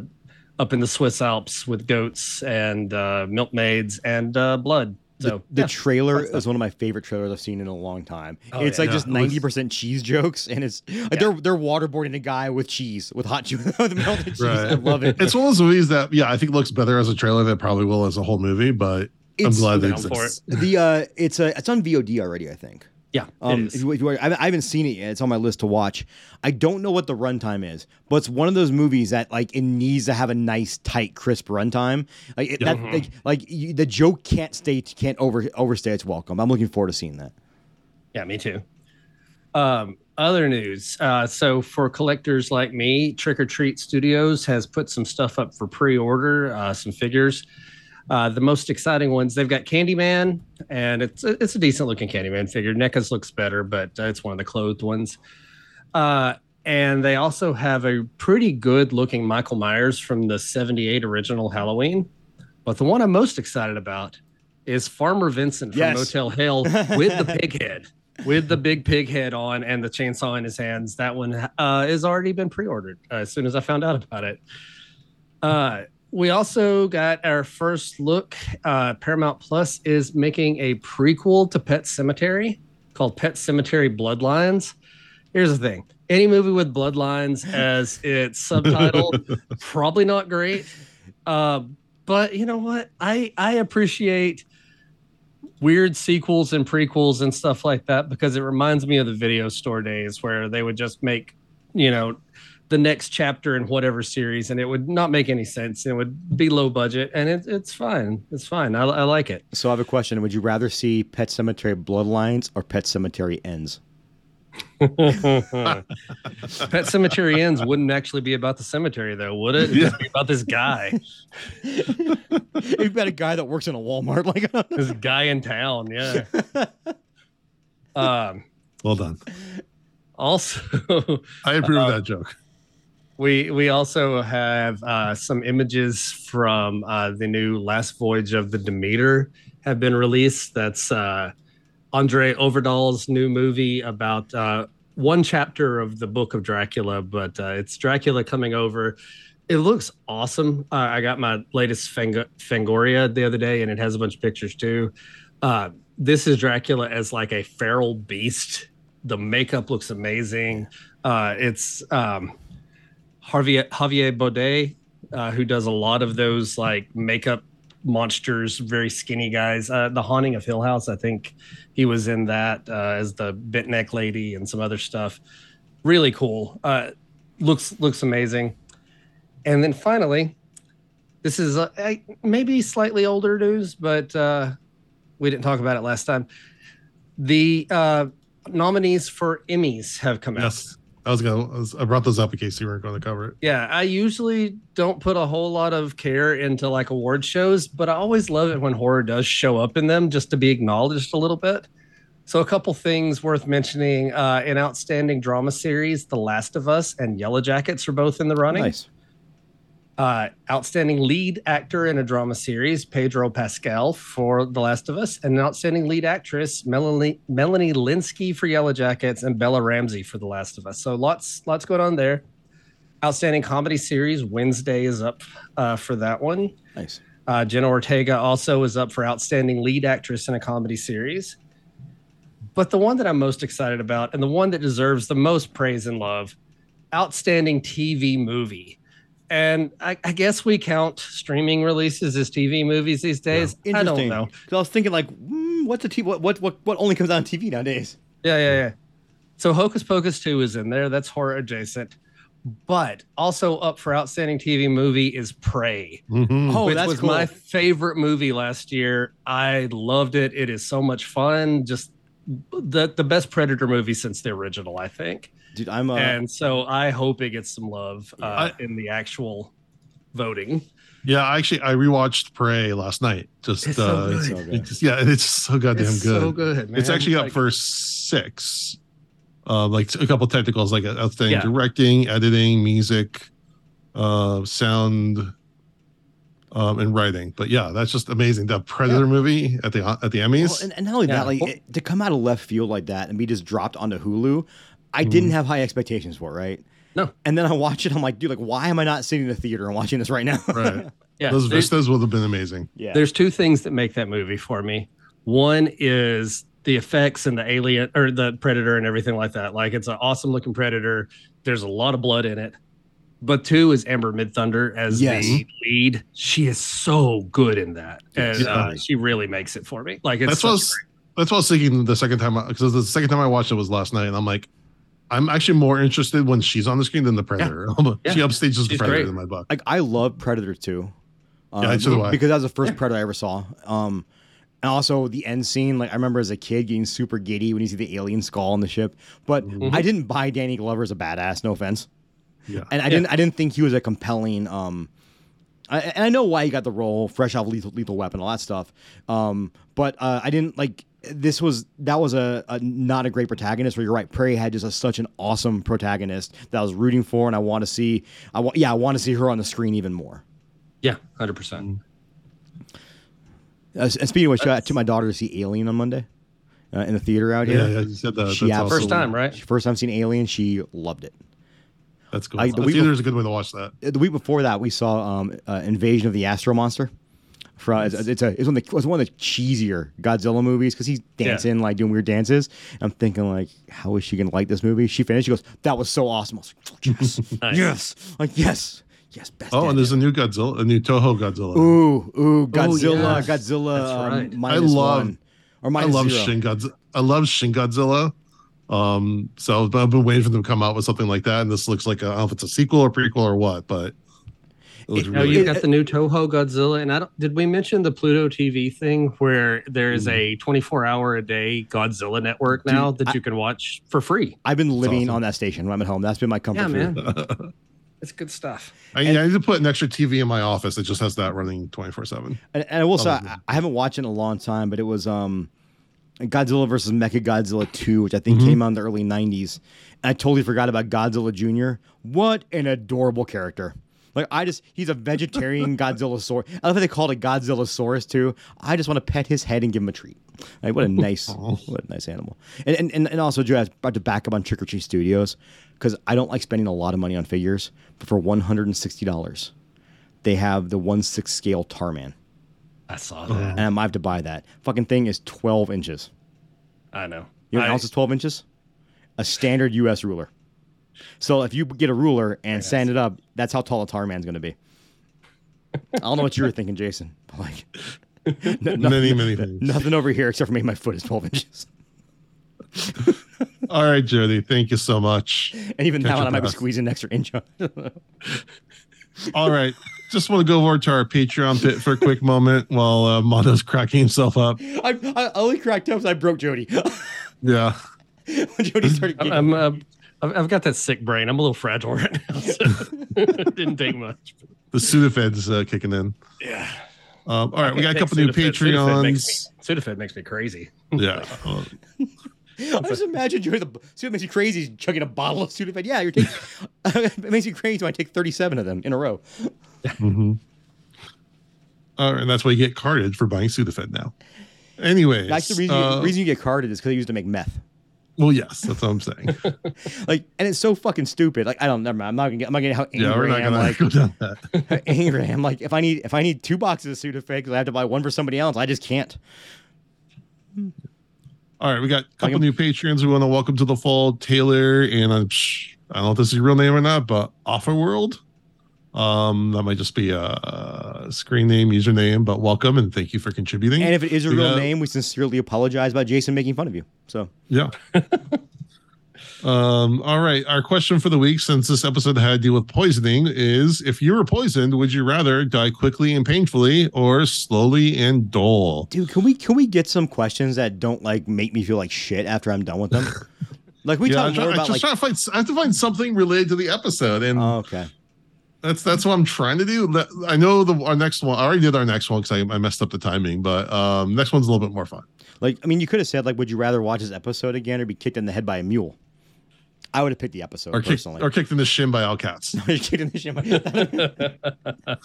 up in the Swiss Alps with goats and uh, milkmaids and uh, blood. So the yeah. trailer is one of my favorite trailers I've seen in a long time. Oh, it's yeah. like just Yeah, it was- ninety percent cheese jokes, and it's like they're they're waterboarding a guy with cheese with hot cheese [LAUGHS] with melted cheese. I love it. It's one of those movies that, yeah, I think looks better as a trailer than it probably will as a whole movie, but I'm glad that down for exists. the uh, it's a it's on VOD already, I think. Yeah, Um, if you, if you, I haven't seen it yet. It's on my list to watch. I don't know what the runtime is, but it's one of those movies that like it needs to have a nice, tight, crisp runtime. Like it, that, Mhm. like, like you, the joke can't stay can't over overstay its welcome. I'm looking forward to seeing that. Yeah, me too. Um, other news. Uh, so for collectors like me, Trick or Treat Studios has put some stuff up for pre-order, uh, some figures. Uh, the most exciting ones, they've got Candyman, and it's it's a decent looking Candyman figure. NECA's looks better, but uh, it's one of the clothed ones. Uh, and they also have a pretty good looking Michael Myers from the 78 original Halloween. But the one I'm most excited about is Farmer Vincent from Yes. Motel Hell [LAUGHS] with the pig head, with the big pig head on and the chainsaw in his hands. That one uh, has already been pre-ordered uh, as soon as I found out about it. Uh, we also got our first look. Uh, Paramount Plus is making a prequel to Pet Sematary called Pet Sematary Bloodlines. Here's the thing any movie with bloodlines as its [LAUGHS] subtitle, probably not great. Uh, but you know what? I, I appreciate weird sequels and prequels and stuff like that because it reminds me of the video store days where they would just make, you know, the next chapter in whatever series and it would not make any sense. It would be low budget and it, it's fine. It's fine. I, I like it. So I have a question. Would you rather see Pet Sematary Bloodlines or Pet Cemetery Ends? [LAUGHS] [LAUGHS] Pet Cemetery Ends wouldn't actually be about the cemetery, though, would it? It'd Yeah. be about this guy, [LAUGHS] You've got a guy that works in a Walmart, like this guy in town. Yeah. Um. Well done. Also, I approve Uh, of that joke. We we also have uh, some images from uh, the new Last Voyage of the Demeter have been released. That's uh, André Øvredal's new movie about uh, one chapter of the Book of Dracula, but uh, it's Dracula coming over. It looks awesome. Uh, I got my latest Fang- Fangoria the other day, and it has a bunch of pictures too. This is Dracula as like a feral beast. The makeup looks amazing. It's um, Javier Javier Botet, uh, who does a lot of those like makeup monsters, very skinny guys. Uh, the Haunting of Hill House, I think he was in that uh, as the bit neck lady and some other stuff. Really cool. Uh, looks looks amazing. And then finally, this is uh, maybe slightly older news, but uh, we didn't talk about it last time. The nominees for Emmys have come out. Yes. I was gonna I was- I brought those up in case you weren't going to cover it. Yeah, I usually don't put a whole lot of care into like award shows, but I always love it when horror does show up in them just to be acknowledged a little bit. So, a couple things worth mentioning uh, in Outstanding Drama Series The Last of Us and Yellowjackets are both in the running. nice. Uh, outstanding lead actor in a drama series, Pedro Pascal for The Last of Us, and an outstanding lead actress, Melanie Melanie Lynskey for Yellowjackets, and Bella Ramsey for The Last of Us. So lots lots going on there. Outstanding comedy series, Wednesday is up uh, for that one. Nice. Uh, Jenna Ortega also is up for outstanding lead actress in a comedy series. But the one that I'm most excited about, and the one that deserves the most praise and love, outstanding TV movie. And I, I guess we count streaming releases as TV movies these days. I don't Interesting. know. 'Cause I was thinking like, mm, what's a t- what, what what what only comes on TV nowadays? Yeah, yeah, yeah. So Hocus Pocus 2 is in there. That's horror adjacent. But also up for outstanding TV movie is Prey. Mhm. Oh, which that's was cool. my favorite movie last year. I loved it. It is so much fun. Just the the best Predator movie since the original, I think. Dude, I'm uh, and so I hope it gets some love uh, I- in the actual voting. Yeah, actually, I rewatched Prey last night. Just It's so uh, good. it's so good. yeah, it's so goddamn It's good. so good, man. It's actually up Like, for six. Uh, like a couple technicals, like outstanding Yeah. directing, editing, music, uh, sound, um, and writing. But yeah, that's just amazing. That Predator movie at the at the Emmys. Well, and, and not only Yeah. that, like it- to come out of left field like that and be just dropped onto Hulu, I didn't have high expectations for it, right? No. And then I watch it, I'm like, dude, like, why am I not sitting in the theater and watching this right now? right. [LAUGHS] Yeah, Those there- vistas would have been amazing. yeah. there's two things that make that movie for me. One is the effects and the alien or the predator and everything like that. Like it's an awesome looking predator. There's a lot of blood in it. But two is Amber Midthunder as Yes. the lead. She is so good in that, and Yeah. uh, she really makes it for me. Like it's That's what I was, that's what I was thinking the second time because the second time I watched it was last night, and I'm like, I'm actually more interested when she's on the screen than the Predator. [LAUGHS] Yeah. She upstages the Predator great. in my book. like I love Predator 2. Um, Yeah, so do I. Because that was the first Predator I ever saw. Um, and also the end scene, like I remember as a kid getting super giddy when you see the alien skull on the ship. But Mhm. I didn't buy Danny Glover as a badass. No offense. Yeah. And I didn't. I didn't think he was a compelling. Um, I, and I know why he got the role, fresh off lethal, lethal weapon, all that stuff. Um, but uh, I didn't like. This was that was a, a not a great protagonist. Where you're right, Prairie had just a, such an awesome protagonist that I was rooting for, and I want to see. I want, yeah, I want to see her on the screen even more. yeah, hundred percent. Uh, and speaking of which, I took my daughter to see Alien on Monday uh, in the theater out here. yeah, you said that. She That's absolutely- First time, right? First time seeing Alien, she loved it. That's cool. I- I, the week theater is a good way to watch that. The week before that, we saw um, uh, Invasion of the Astro Monster. From, it's, it's a it's one of the it's one of the cheesier Godzilla movies because he's dancing like doing weird dances. I'm thinking like, how is she gonna like this movie? She finished. She goes, "That was so awesome." I was like, yes, [LAUGHS] Nice. yes, like yes, yes." Best. Oh, and there's a new Godzilla, a new Toho Godzilla. Ooh, ooh, Godzilla, yes. Godzilla. That's um, minus I love- one. or I love zero. Shin Godzilla. I love Shin Godzilla. Um, so I've been waiting for them to come out with something like that, and this looks like I don't know if it's a sequel or prequel or what, but it looks It- Oh, really you It- got the new Toho Godzilla, and I don't. Did we mention the Pluto TV thing where there's a 24 hour a day Godzilla network now that I- you can watch for free? I've been living awesome. on that station when I'm at home. That's been my comfort Yeah, man, [LAUGHS] it's good stuff. I, I need to put an extra TV in my office that just has that running 24 seven. And, and I will say, I. I haven't watched it in a long time, but it was um, Godzilla versus Mechagodzilla 2, which I think Mhm. came out in the early 90s. And I totally forgot about Godzilla Jr. What an adorable character. Like, I just, he's a vegetarian [LAUGHS] Godzilla saur. I love how they called it Godzilla Saurus, too. I just want to pet his head and give him a treat. Like, what a nice, [LAUGHS] what a nice animal. And, and, and, and also, Joe, I was about to back up on Trick or Treat Studios because I don't like spending a lot of money on figures, but for $160, they have the 1 6 scale Tarman I saw that. and I might have to buy that. Fucking thing is 12 inches. I know. You know what I- else is 12 inches? A standard U.S. ruler. So if you get a ruler and sand it up, that's how tall a tar man's going to be. I don't know what you were thinking, Jason. But like, [LAUGHS] n- Many, many things. Nothing over here except for maybe my foot is 12 inches. [LAUGHS] All right, Jody, thank you so much. And even Catch that one, I might be squeezing an extra inch. [LAUGHS] All right, just want to go over to our Patreon bit for a quick moment while uh, Mondo's cracking himself up. I, I only cracked up because I broke Jody. [LAUGHS] Yeah. when Jody started I'm, I'm uh, I've I've got that sick brain. I'm a little fragile right now. So it [LAUGHS] didn't take much. The Sudafed's uh, kicking in. Yeah. Um, all right, we got a Take couple new Sudafed. Sudafed makes Patreons. me, Sudafed makes me crazy. Yeah. Uh, [LAUGHS] I just imagine you're The see what makes you crazy is chugging a bottle of Sudafed. Yeah, you're taking. it makes you crazy when I take 37 of them in a row. Mhm. All right, and that's why you get carded for buying Sudafed now. Anyway, That's the reason, uh, the reason you get carded is because they used to make meth. well, yes, that's what I'm saying. [LAUGHS] [LAUGHS] Like, and it's so fucking stupid. Like, I don't. Never mind. I'm not gonna get. I'm not gonna get how angry yeah, we're not I am. gonna [LAUGHS] Like, go down that. how angry I am. Like, if I need if I need two boxes of Sudafed because I have to buy one for somebody else, I just can't. All right, we got a couple Like- new patrons. We want to welcome to the fold Taylor and I'm, I don't know if this is your real name or not, but Offer World. Um, that might just be a, a screen name, username, but welcome and thank you for contributing. And if it is a real got- name, we sincerely apologize about Jason making fun of you. So Yeah. [LAUGHS] um, all right. Our question for the week, since this episode had to deal with poisoning, is if you were poisoned, would you rather die quickly and painfully or slowly and dull? dude can we can we get some questions that don't like make me feel like shit after i'm done with them [LAUGHS] like we yeah, talk I'm, more I'm about just like trying to find. I have to find something related to the episode, and oh, okay that's that's what I'm trying to do. I know the our next one. I already did our next one because I, I messed up the timing, but um, next one's a little bit more fun. like i mean you could have said like would you rather watch this episode again or be kicked in the head by a mule i would have picked the episode Or kicked, personally or kicked in the shin by Outcats. [LAUGHS] kicked in the shin by-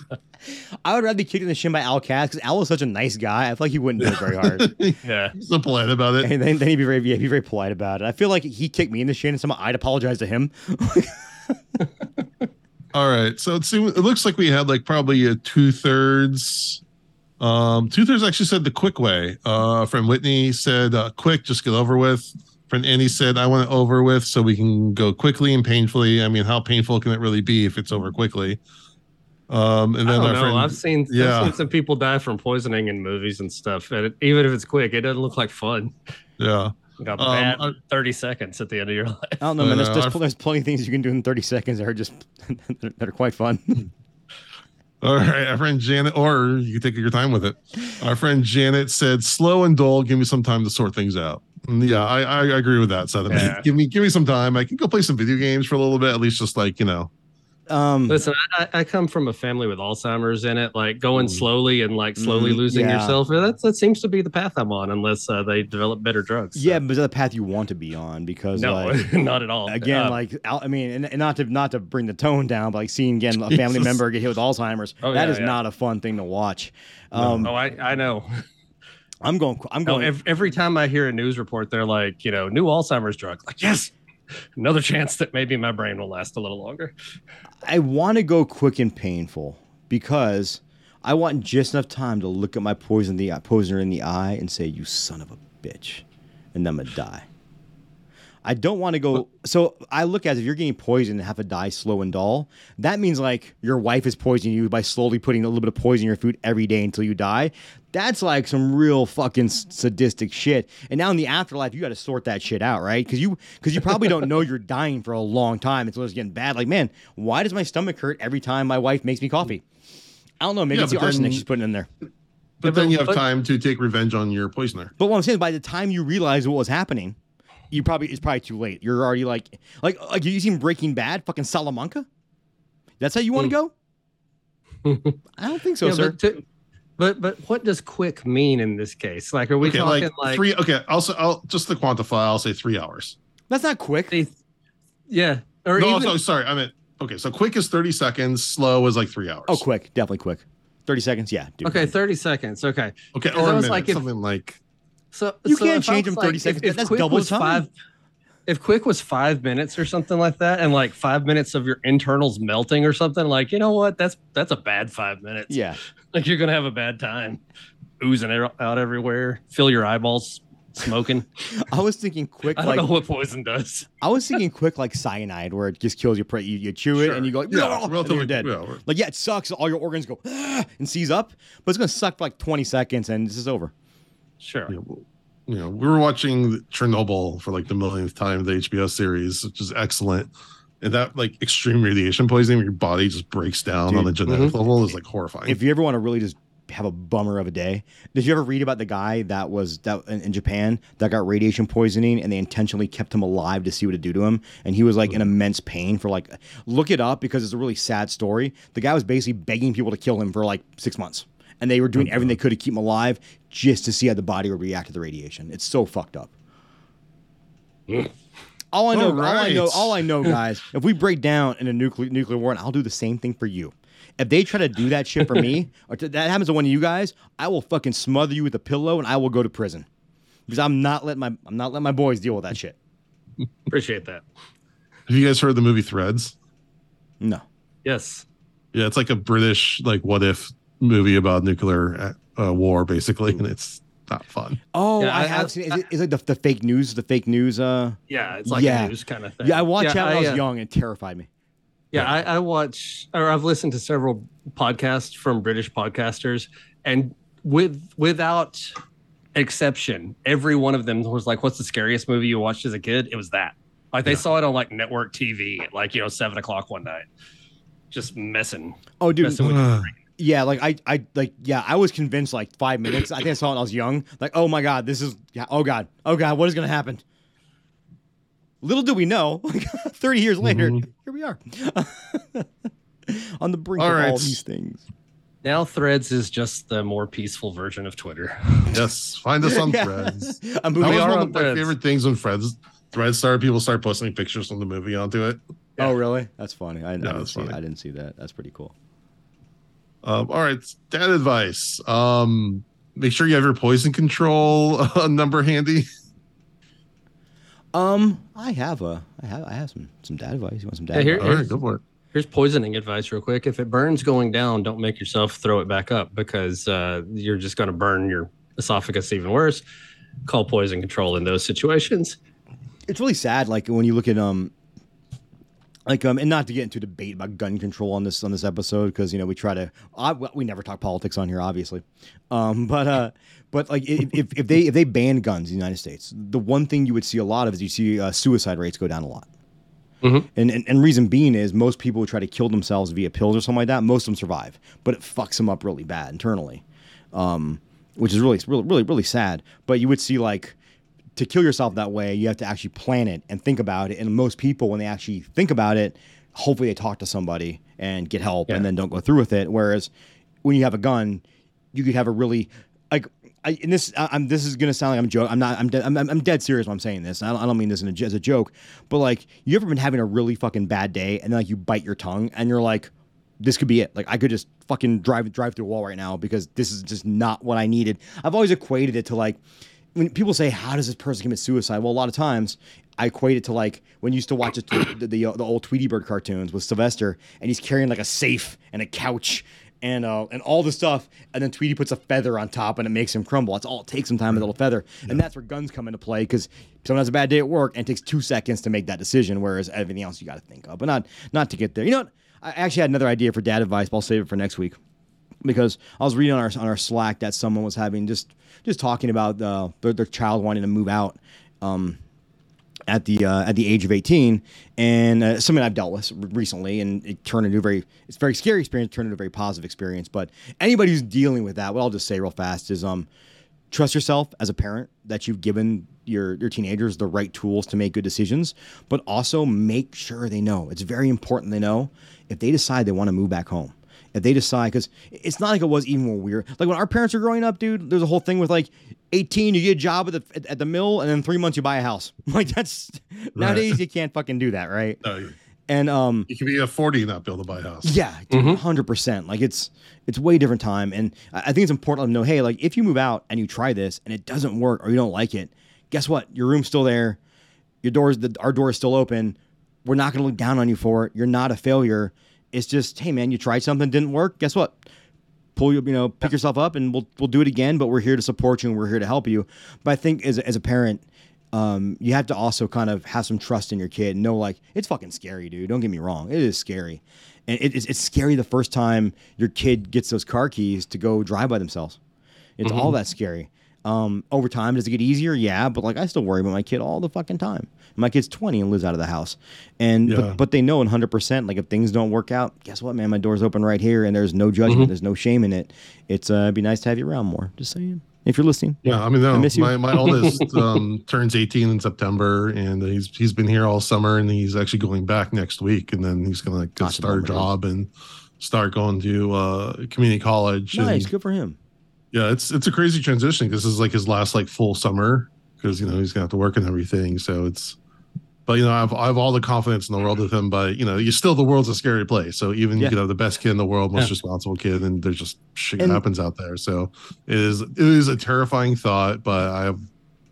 [LAUGHS] i would rather be kicked in the shin by al Cass because al is such a nice guy i feel like he wouldn't do it very hard [LAUGHS] Yeah. so polite about it. and then, then he'd be very yeah, he'd be very polite about it i feel like he kicked me in the shin and somehow i'd apologize to him All right. So it seems it looks like we had like probably a two thirds. Um, two thirds actually said the quick way. Uh, friend Whitney said uh, quick, just get over with. Friend Andy said I want it over with so we can go quickly and painfully. I mean, how painful can it really be if it's over quickly? Um, and I then don't our know. friend, I've seen Yeah. I've seen some people die from poisoning in movies and stuff, and it, even if it's quick, it doesn't look like fun. yeah, You got Um, bad I- thirty seconds at the end of your [LAUGHS] life. I don't know, man. There's, there's, there's plenty of things you can do in 30 seconds that are just [LAUGHS] that are quite fun. [LAUGHS] All right, our friend Janet, or you can take your time with it. Our friend Janet said, "Slow and dull. Give me some time to sort things out." Yeah, I, I agree with that. Sentiment. Yeah. Give me give me some time. I can go play some video games for a little bit, at least just like you know. Um, Listen, I, I come from a family with Alzheimer's in it. Like going Mm. slowly and like slowly Mm, losing yeah. yourself. That that seems to be the path I'm on, unless uh, they develop better drugs. So, yeah, but the path you want to be on because no, like [LAUGHS] not at all. again, Uh, like I mean, and, and not to not to bring the tone down, but like seeing again a family member get hit with Alzheimer's, Oh, that yeah, is yeah. not a fun thing to watch. No. Um, oh, I I know. I'm going. I'm No, going. every, every time I hear a news report, they're like, you know, new Alzheimer's drug. Like, yes, [LAUGHS] another chance that maybe my brain will last a little longer. I want to go quick and painful because I want just enough time to look at my poison the poisoner in the eye and say, "You son of a bitch," and then I'm gonna die. I don't want to go. So I look at it, if you're getting poisoned and have to die slow and dull, that means like your wife is poisoning you by slowly putting a little bit of poison in your food every day until you die. That's like some real fucking sadistic shit. And now in the afterlife, you got to sort that shit out, right? Because you because you probably don't know you're dying for a long time until it's getting bad. Like, man, why does my stomach hurt every time my wife makes me coffee? I don't know. Maybe Yeah, it's the but arsenic then- she's putting in there. But then you have but- time to take revenge on your poisoner. But what I'm saying, is by the time you realize what was happening, you probably it's probably too late. You're already like like like you seen Breaking Bad, fucking Salamanca. That's how you want to hmm. go? [LAUGHS] I don't think so, Yeah, sir. But, to- but but what does quick mean in this case? Like, are we okay, talking like, like, three. Okay, also, I'll just to quantify. I'll say three hours. That's not quick. they- yeah, or no, even so, sorry. I meant okay. So quick is thirty seconds. Slow is like three hours. Oh, quick, definitely quick. Thirty seconds, yeah. Dude. okay, thirty seconds. Okay, Okay, or I a was minute, like, if- something like so You so can't change them 30 like, seconds. If, if That's quick double was time. five, if quick was five minutes or something like that, and like five minutes of your internals melting or something, like you know what? That's that's a bad five minutes. Yeah. [LAUGHS] like you're gonna have a bad time, oozing it out everywhere, fill your eyeballs smoking. [LAUGHS] I was thinking quick I don't like know what poison does. I was thinking [LAUGHS] quick like cyanide, where it just kills you. You, you chew it and you go like, yeah, "No," relatively you're dead. yeah, Like yeah, it sucks. All your organs go "Ah," and seize up, but it's gonna suck for like 20 seconds and this is over. Sure. you know, you know, we were watching Chernobyl for like the millionth time, the HBO series, which is excellent. And that like extreme radiation poisoning, your body just breaks down Dude, on a genetic mhm. level, is like horrifying. If you ever want to really just have a bummer of a day, did you ever read about the guy that was that in, in Japan that got radiation poisoning and they intentionally kept him alive to see what it do to him, and he was like in immense pain for like look it up because it's a really sad story. The guy was basically begging people to kill him for like six months, and they were doing everything they could to keep him alive just to see how the body would react to the radiation. It's so fucked up. [LAUGHS] All I know, all, I know, all I know, [LAUGHS] guys. if we break down in a nuclear nuclear war, and I'll do the same thing for you. If they try to do that shit for me, [LAUGHS] or to, that happens to one of you guys, I will fucking smother you with a pillow, and I will go to prison because I'm not letting my I'm not letting my boys deal with that shit. Appreciate that. have you guys heard the movie Threads? No. Yes. Yeah, it's like a British like what if movie about nuclear uh, war, basically, and it's not fun. Oh, Yeah, I, I- have I- seen. Is it, is it the, the fake news? The fake news? Uh, Yeah, it's like Yeah. a news kind of thing. yeah, I watched that when I was uh, young, and terrified me. Yeah, I, I watch or I've listened to several podcasts from British podcasters, and with without exception, every one of them was like, "What's the scariest movie you watched as a kid?" It was that. Like they Yeah. saw it on like network TV at like you know seven o'clock one night, just messing. Oh, dude, messing with Ugh. Yeah, like I, I, like yeah, I was convinced like five minutes. I think I saw it when I was young. Like, oh my god, this is, yeah, oh god, oh god, what is gonna happen? Little do we know, [LAUGHS] like thirty years later, Mhm. here we are, [LAUGHS] on the brink All of all these things. Now Threads is just the more peaceful version of Twitter. [LAUGHS] yes, find us on Yeah. Threads. A That movie. was one on of my Threads. favorite things when Threads Threads started. People start posting pictures from the movie onto it. Oh really? That's funny. I, I didn't that's see. funny. I didn't see that. That's pretty cool. Um, all right, dad advice. Um, make sure you have your poison control [LAUGHS] uh, number handy. Um, I have a, I have, I have some, some dad advice. You want some dad Yeah, here- advice? All right, go for it. Here's poisoning advice, real quick. If it burns going down, don't make yourself throw it back up because uh, you're just going to burn your esophagus even worse. Call poison control in those situations. it's really sad like when you look at um like um and not to get into debate about gun control on this on this episode because you know we try to I, we never talk politics on here obviously. Um [LAUGHS] but uh but like if, if, if they if they ban guns in the united states the one thing you would see a lot of is you see uh, suicide rates go down a lot. Mhm. and, and and reason being is most people who try to kill themselves via pills or something like that. Most of them survive but it fucks them up really bad internally. Um which is really really really really sad. But you would see like to kill yourself that way, you have to actually plan it and think about it. And most people, when they actually think about it, hopefully they talk to somebody and get help Yeah. and then don't go through with it. Whereas when you have a gun, you could have a really like. I, and this, I, I'm. This is gonna sound like I'm joking. I'm not. I'm. Dead, I'm, I'm dead serious when I'm saying this. I don't, I don't mean this in a, as a joke. But like, you ever been having a really fucking bad day and then like you bite your tongue and you're like, this could be it. Like I could just fucking drive drive through a wall right now because this is just not what I needed. I've always equated it to like when people say, "How does this person commit suicide?" Well, a lot of times I equate it to like when you used to watch the the, the, the old Tweety Bird cartoons with Sylvester, and he's carrying like a safe and a couch and uh, and all the stuff, and then Tweety puts a feather on top, and it makes him crumble. That's all it takes sometimes, a little feather, and that's where guns come into play because someone has a bad day at work, and it takes two seconds to make that decision, whereas everything else you got to think of, but not not to get there. You know what? I actually had another idea for dad advice, but I'll save it for next week because I was reading on our on our Slack that someone was having just just talking about uh, their, their child wanting to move out. Um, at the uh, at the age of 18 and uh, something I've dealt with recently and it turned into a very it's a very scary experience turned into a very positive experience. But anybody who's dealing with that what I'll just say real fast is um trust yourself as a parent that you've given your your teenagers the right tools to make good decisions but also make sure they know. It's very important they know if they decide they want to move back home if they decide because it's not like it was even when we were like when our parents were growing up dude there's a whole thing with like 18 you get a job at the at, at the mill and then three months you buy a house [LAUGHS] like that's nowadays you can't fucking do that right No, and um you can be a 40 and not be able to buy a house. yeah, hundred percent. Like it's it's way different time, and I I think it's important to know. Hey, like if you move out and you try this and it doesn't work or you don't like it, guess what? Your room's still there. Your doors, the, our door is still open. We're not going to look down on you for it. You're not a failure. It's just, hey man, you tried something, didn't work. Guess what? Pull you, you know, pick yourself up, and we'll we'll do it again. But we're here to support you and we're here to help you. But I think as a- as a parent, um, you have to also kind of have some trust in your kid. and Know like it's fucking scary, dude. Don't get me wrong, it is scary, and it, it's, it's scary the first time your kid gets those car keys to go drive by themselves. It's all that scary. Um, over time, does it get easier? Yeah, but like I still worry about my kid all the fucking time. My kid's 20 and lives out of the house, and Yeah. but, but they know 100 percent like if things don't work out, guess what, man? My door's open right here, and there's no judgment, there's no shame in it. It's uh, it'd be nice to have you around more. Just saying, if you're listening. Yeah, I mean, no, I miss you. my, my oldest [LAUGHS] um, turns 18 in September, and he's he's been here all summer, and he's actually going back next week, and then he's gonna go Awesome, start a job and start going to uh, community college. Nice, and, good for him. yeah, it's it's a crazy transition because this is like his last like full summer because you know he's gonna have to work and everything. So it's, but you know, I've I have all the confidence in the world with him, but you know, you still the world's a scary place. So even Yeah. you have the best kid in the world, most Yeah. responsible kid, and there's just shit And- happens out there. So it is it is a terrifying thought, but I have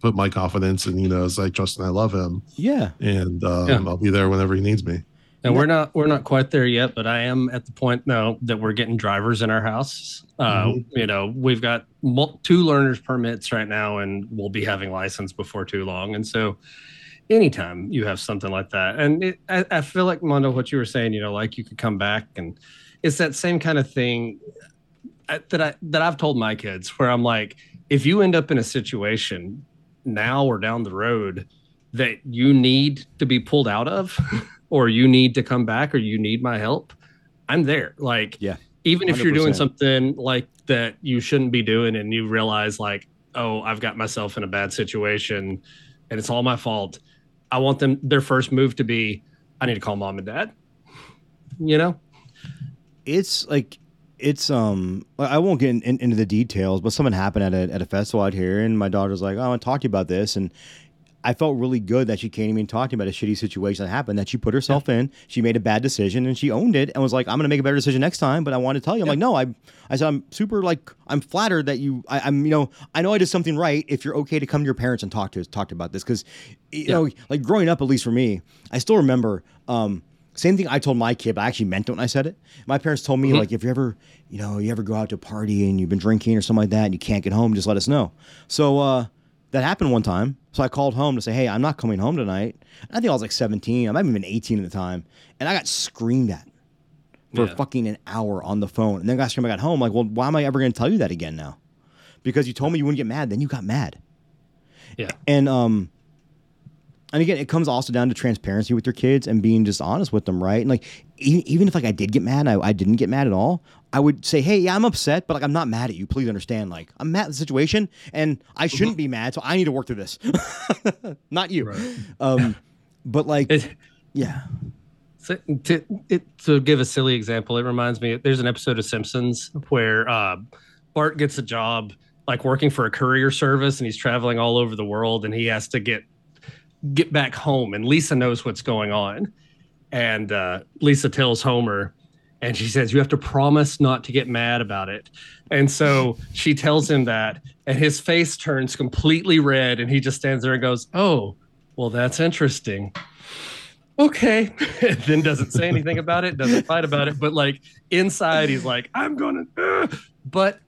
put my confidence in you know as I trust and I love him, Yeah, and um, Yeah. I'll be there whenever he needs me. And we're not we're not quite there yet, but I am at the point now that we're getting drivers in our house. Uh, Mhm. You know, we've got two learners permits right now, and we'll be having license before too long. And so, anytime you have something like that, and it, I, I feel like Mondo, what you were saying, you know, like you could come back, and it's that same kind of thing uh, that I that I've told my kids, where I'm like, if you end up in a situation now or down the road that you need to be pulled out of [LAUGHS] or you need to come back or you need my help i'm there. Like Yeah. even if you're doing something like that you shouldn't be doing and you realize like oh i've got myself in a bad situation and it's all my fault i want them their first move to be i need to call mom and dad you know? It's like it's um I won't get in, in- into the details, but something happened at a at a festival out here, and my daughter's like, "Oh, I want to talk to you about this," and I felt really good that she came to me and talked to me about a shitty situation that happened. That she put herself in, she made a bad decision, and she owned it, and was like, "I'm going to make a better decision next time." But I want to tell you, I'm like, "No, I," I said, "I'm super like I'm flattered that you, I, I'm, you know, I know I did something right. If you're okay to come to your parents and talk to talk about this, because you know, like growing up, at least for me, I still remember." um same thing I told my kid, but I actually meant it when I said it. My parents told me like if you ever, you know, you ever go out to a party and you've been drinking or something like that and you can't get home, just let us know. So uh, that happened one time. So I called home to say, hey, I'm not coming home tonight. I think I was like 17. I might have even been 18 at the time, and I got screamed at for Yeah. fucking an hour on the phone. And then got screamed. I got home like, well, why am I ever going to tell you that again now? Because you told me you wouldn't get mad, then you got mad. yeah And um and again, it comes also down to transparency with your kids and being just honest with them, right? And like e- even if like I did get mad, I, I didn't get mad at all. I would say, hey, yeah, I'm upset, but like I'm not mad at you. Please understand, like I'm mad at the situation, and I shouldn't be mad, so I need to work through this, [LAUGHS] not you. Right. Um, but like, It- yeah, So, to, it, to give a silly example, it reminds me there's an episode of Simpsons where uh, Bart gets a job like working for a courier service and he's traveling all over the world and he has to get get back home and Lisa knows what's going on and uh, Lisa tells Homer And she says, You have to promise not to get mad about it. And so [LAUGHS] she tells him that, and his face turns completely red, and he just stands there and goes, Oh, well, that's interesting. Okay. [LAUGHS] then doesn't say anything about it, doesn't fight about it. But like inside, he's like, I'm going to. But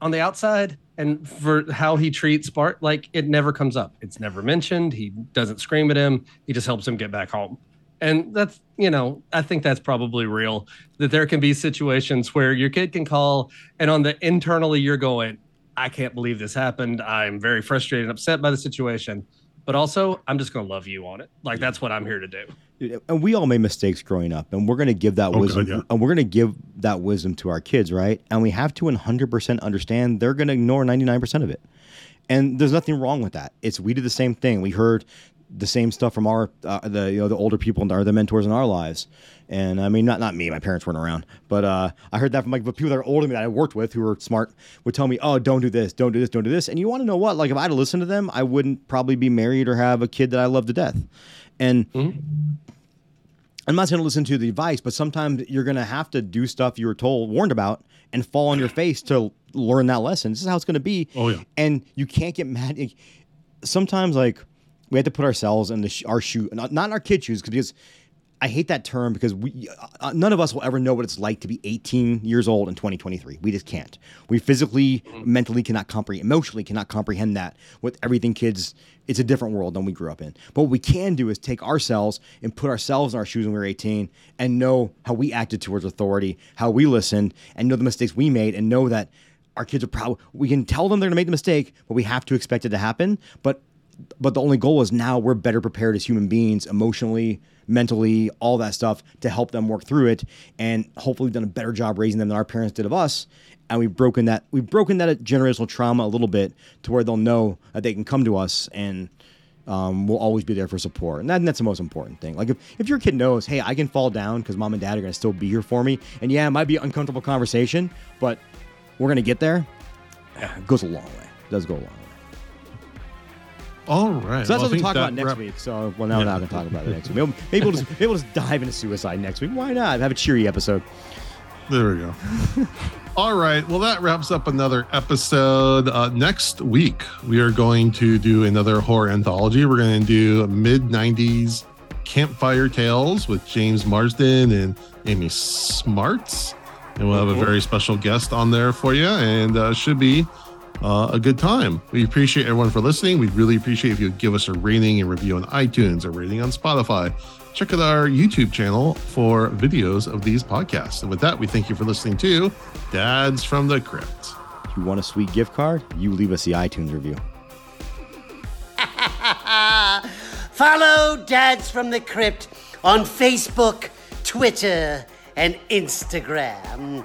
on the outside, and for how he treats Bart, like it never comes up. It's never mentioned. He doesn't scream at him. He just helps him get back home. And that's, you know, I think that's probably real that there can be situations where your kid can call and on the internally you're going, I can't believe this happened. I'm very frustrated and upset by the situation. But also, I'm just going to love you on it. Like that's what I'm here to do. And we all made mistakes growing up and we're going to give that Oh, wisdom God, yeah. and we're going to give that wisdom to our kids right? And we have to 100% understand they're going to ignore 99% of it. And there's nothing wrong with that. It's we did the same thing. We heard the same stuff from our uh, the you know the older people and our the mentors in our lives. And i mean not not me my parents weren't around but uh, i heard that from like the people that are older than me that i worked with who were smart would tell me oh don't do this don't do this don't do this. And you want to know what? Like if i'd listened to them i wouldn't probably be married or have a kid that i love to death and mm-hmm. I'm not saying to listen to the advice, but sometimes you're going to have to do stuff you were told, warned about, and fall on your face to learn that lesson. This is how it's going to be. Oh, yeah. And you can't get mad. Sometimes, like, we have to put ourselves in the sh- our shoe, not, not in our kid shoes, because I hate that term because we uh, none of us will ever know what it's like to be 18 years old in 2023. We just can't. We physically, mentally cannot comprehend, emotionally cannot comprehend that. With everything, kids, it's a different world than we grew up in. But what we can do is take ourselves and put ourselves in our shoes when we were 18 and know how we acted towards authority, how we listened, and know the mistakes we made, and know that our kids are probably. We can tell them they're going to make the mistake, but we have to expect it to happen. But but the only goal is now we're better prepared as human beings emotionally mentally all that stuff to help them work through it and hopefully we've done a better job raising them than our parents did of us. And we've broken that we've broken that generational trauma a little bit to where they'll know that they can come to us and um, we'll always be there for support. And that, that's the most important thing. Like if, if your kid knows hey i can fall down because mom and dad are going to still be here for me and yeah it might be an uncomfortable conversation but we're going to get there it goes a long way. It does go a long way All right. so that's Well, I what we think talk that about next wrap- week. So, well, now we're not going to talk about it next week. Maybe, maybe we'll just maybe we'll just dive into suicide next week. Why not? Have a cheery episode. There we go. All right. Well, that wraps up another episode. Uh, next week, we are going to do another horror anthology. We're going to do mid 90s campfire tales with James Marsden and Amy Smarts. And we'll have a very special guest on there for you, and uh, should be uh, a good time. We appreciate everyone for listening. We'd really appreciate if you would give us a rating and review on iTunes or rating on Spotify. Check out our YouTube channel for videos of these podcasts. And with that, we thank you for listening to Dads from the Crypt. If you want a sweet gift card, you leave us the iTunes review. [LAUGHS] Follow Dads from the Crypt on Facebook, Twitter, and Instagram,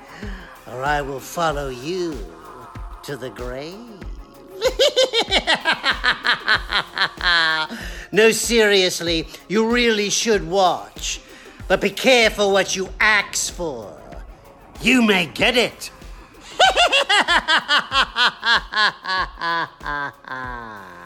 or I will follow you to the grave. [LAUGHS] no, seriously, you really should watch. But be careful what you axe for. You may get it. [LAUGHS]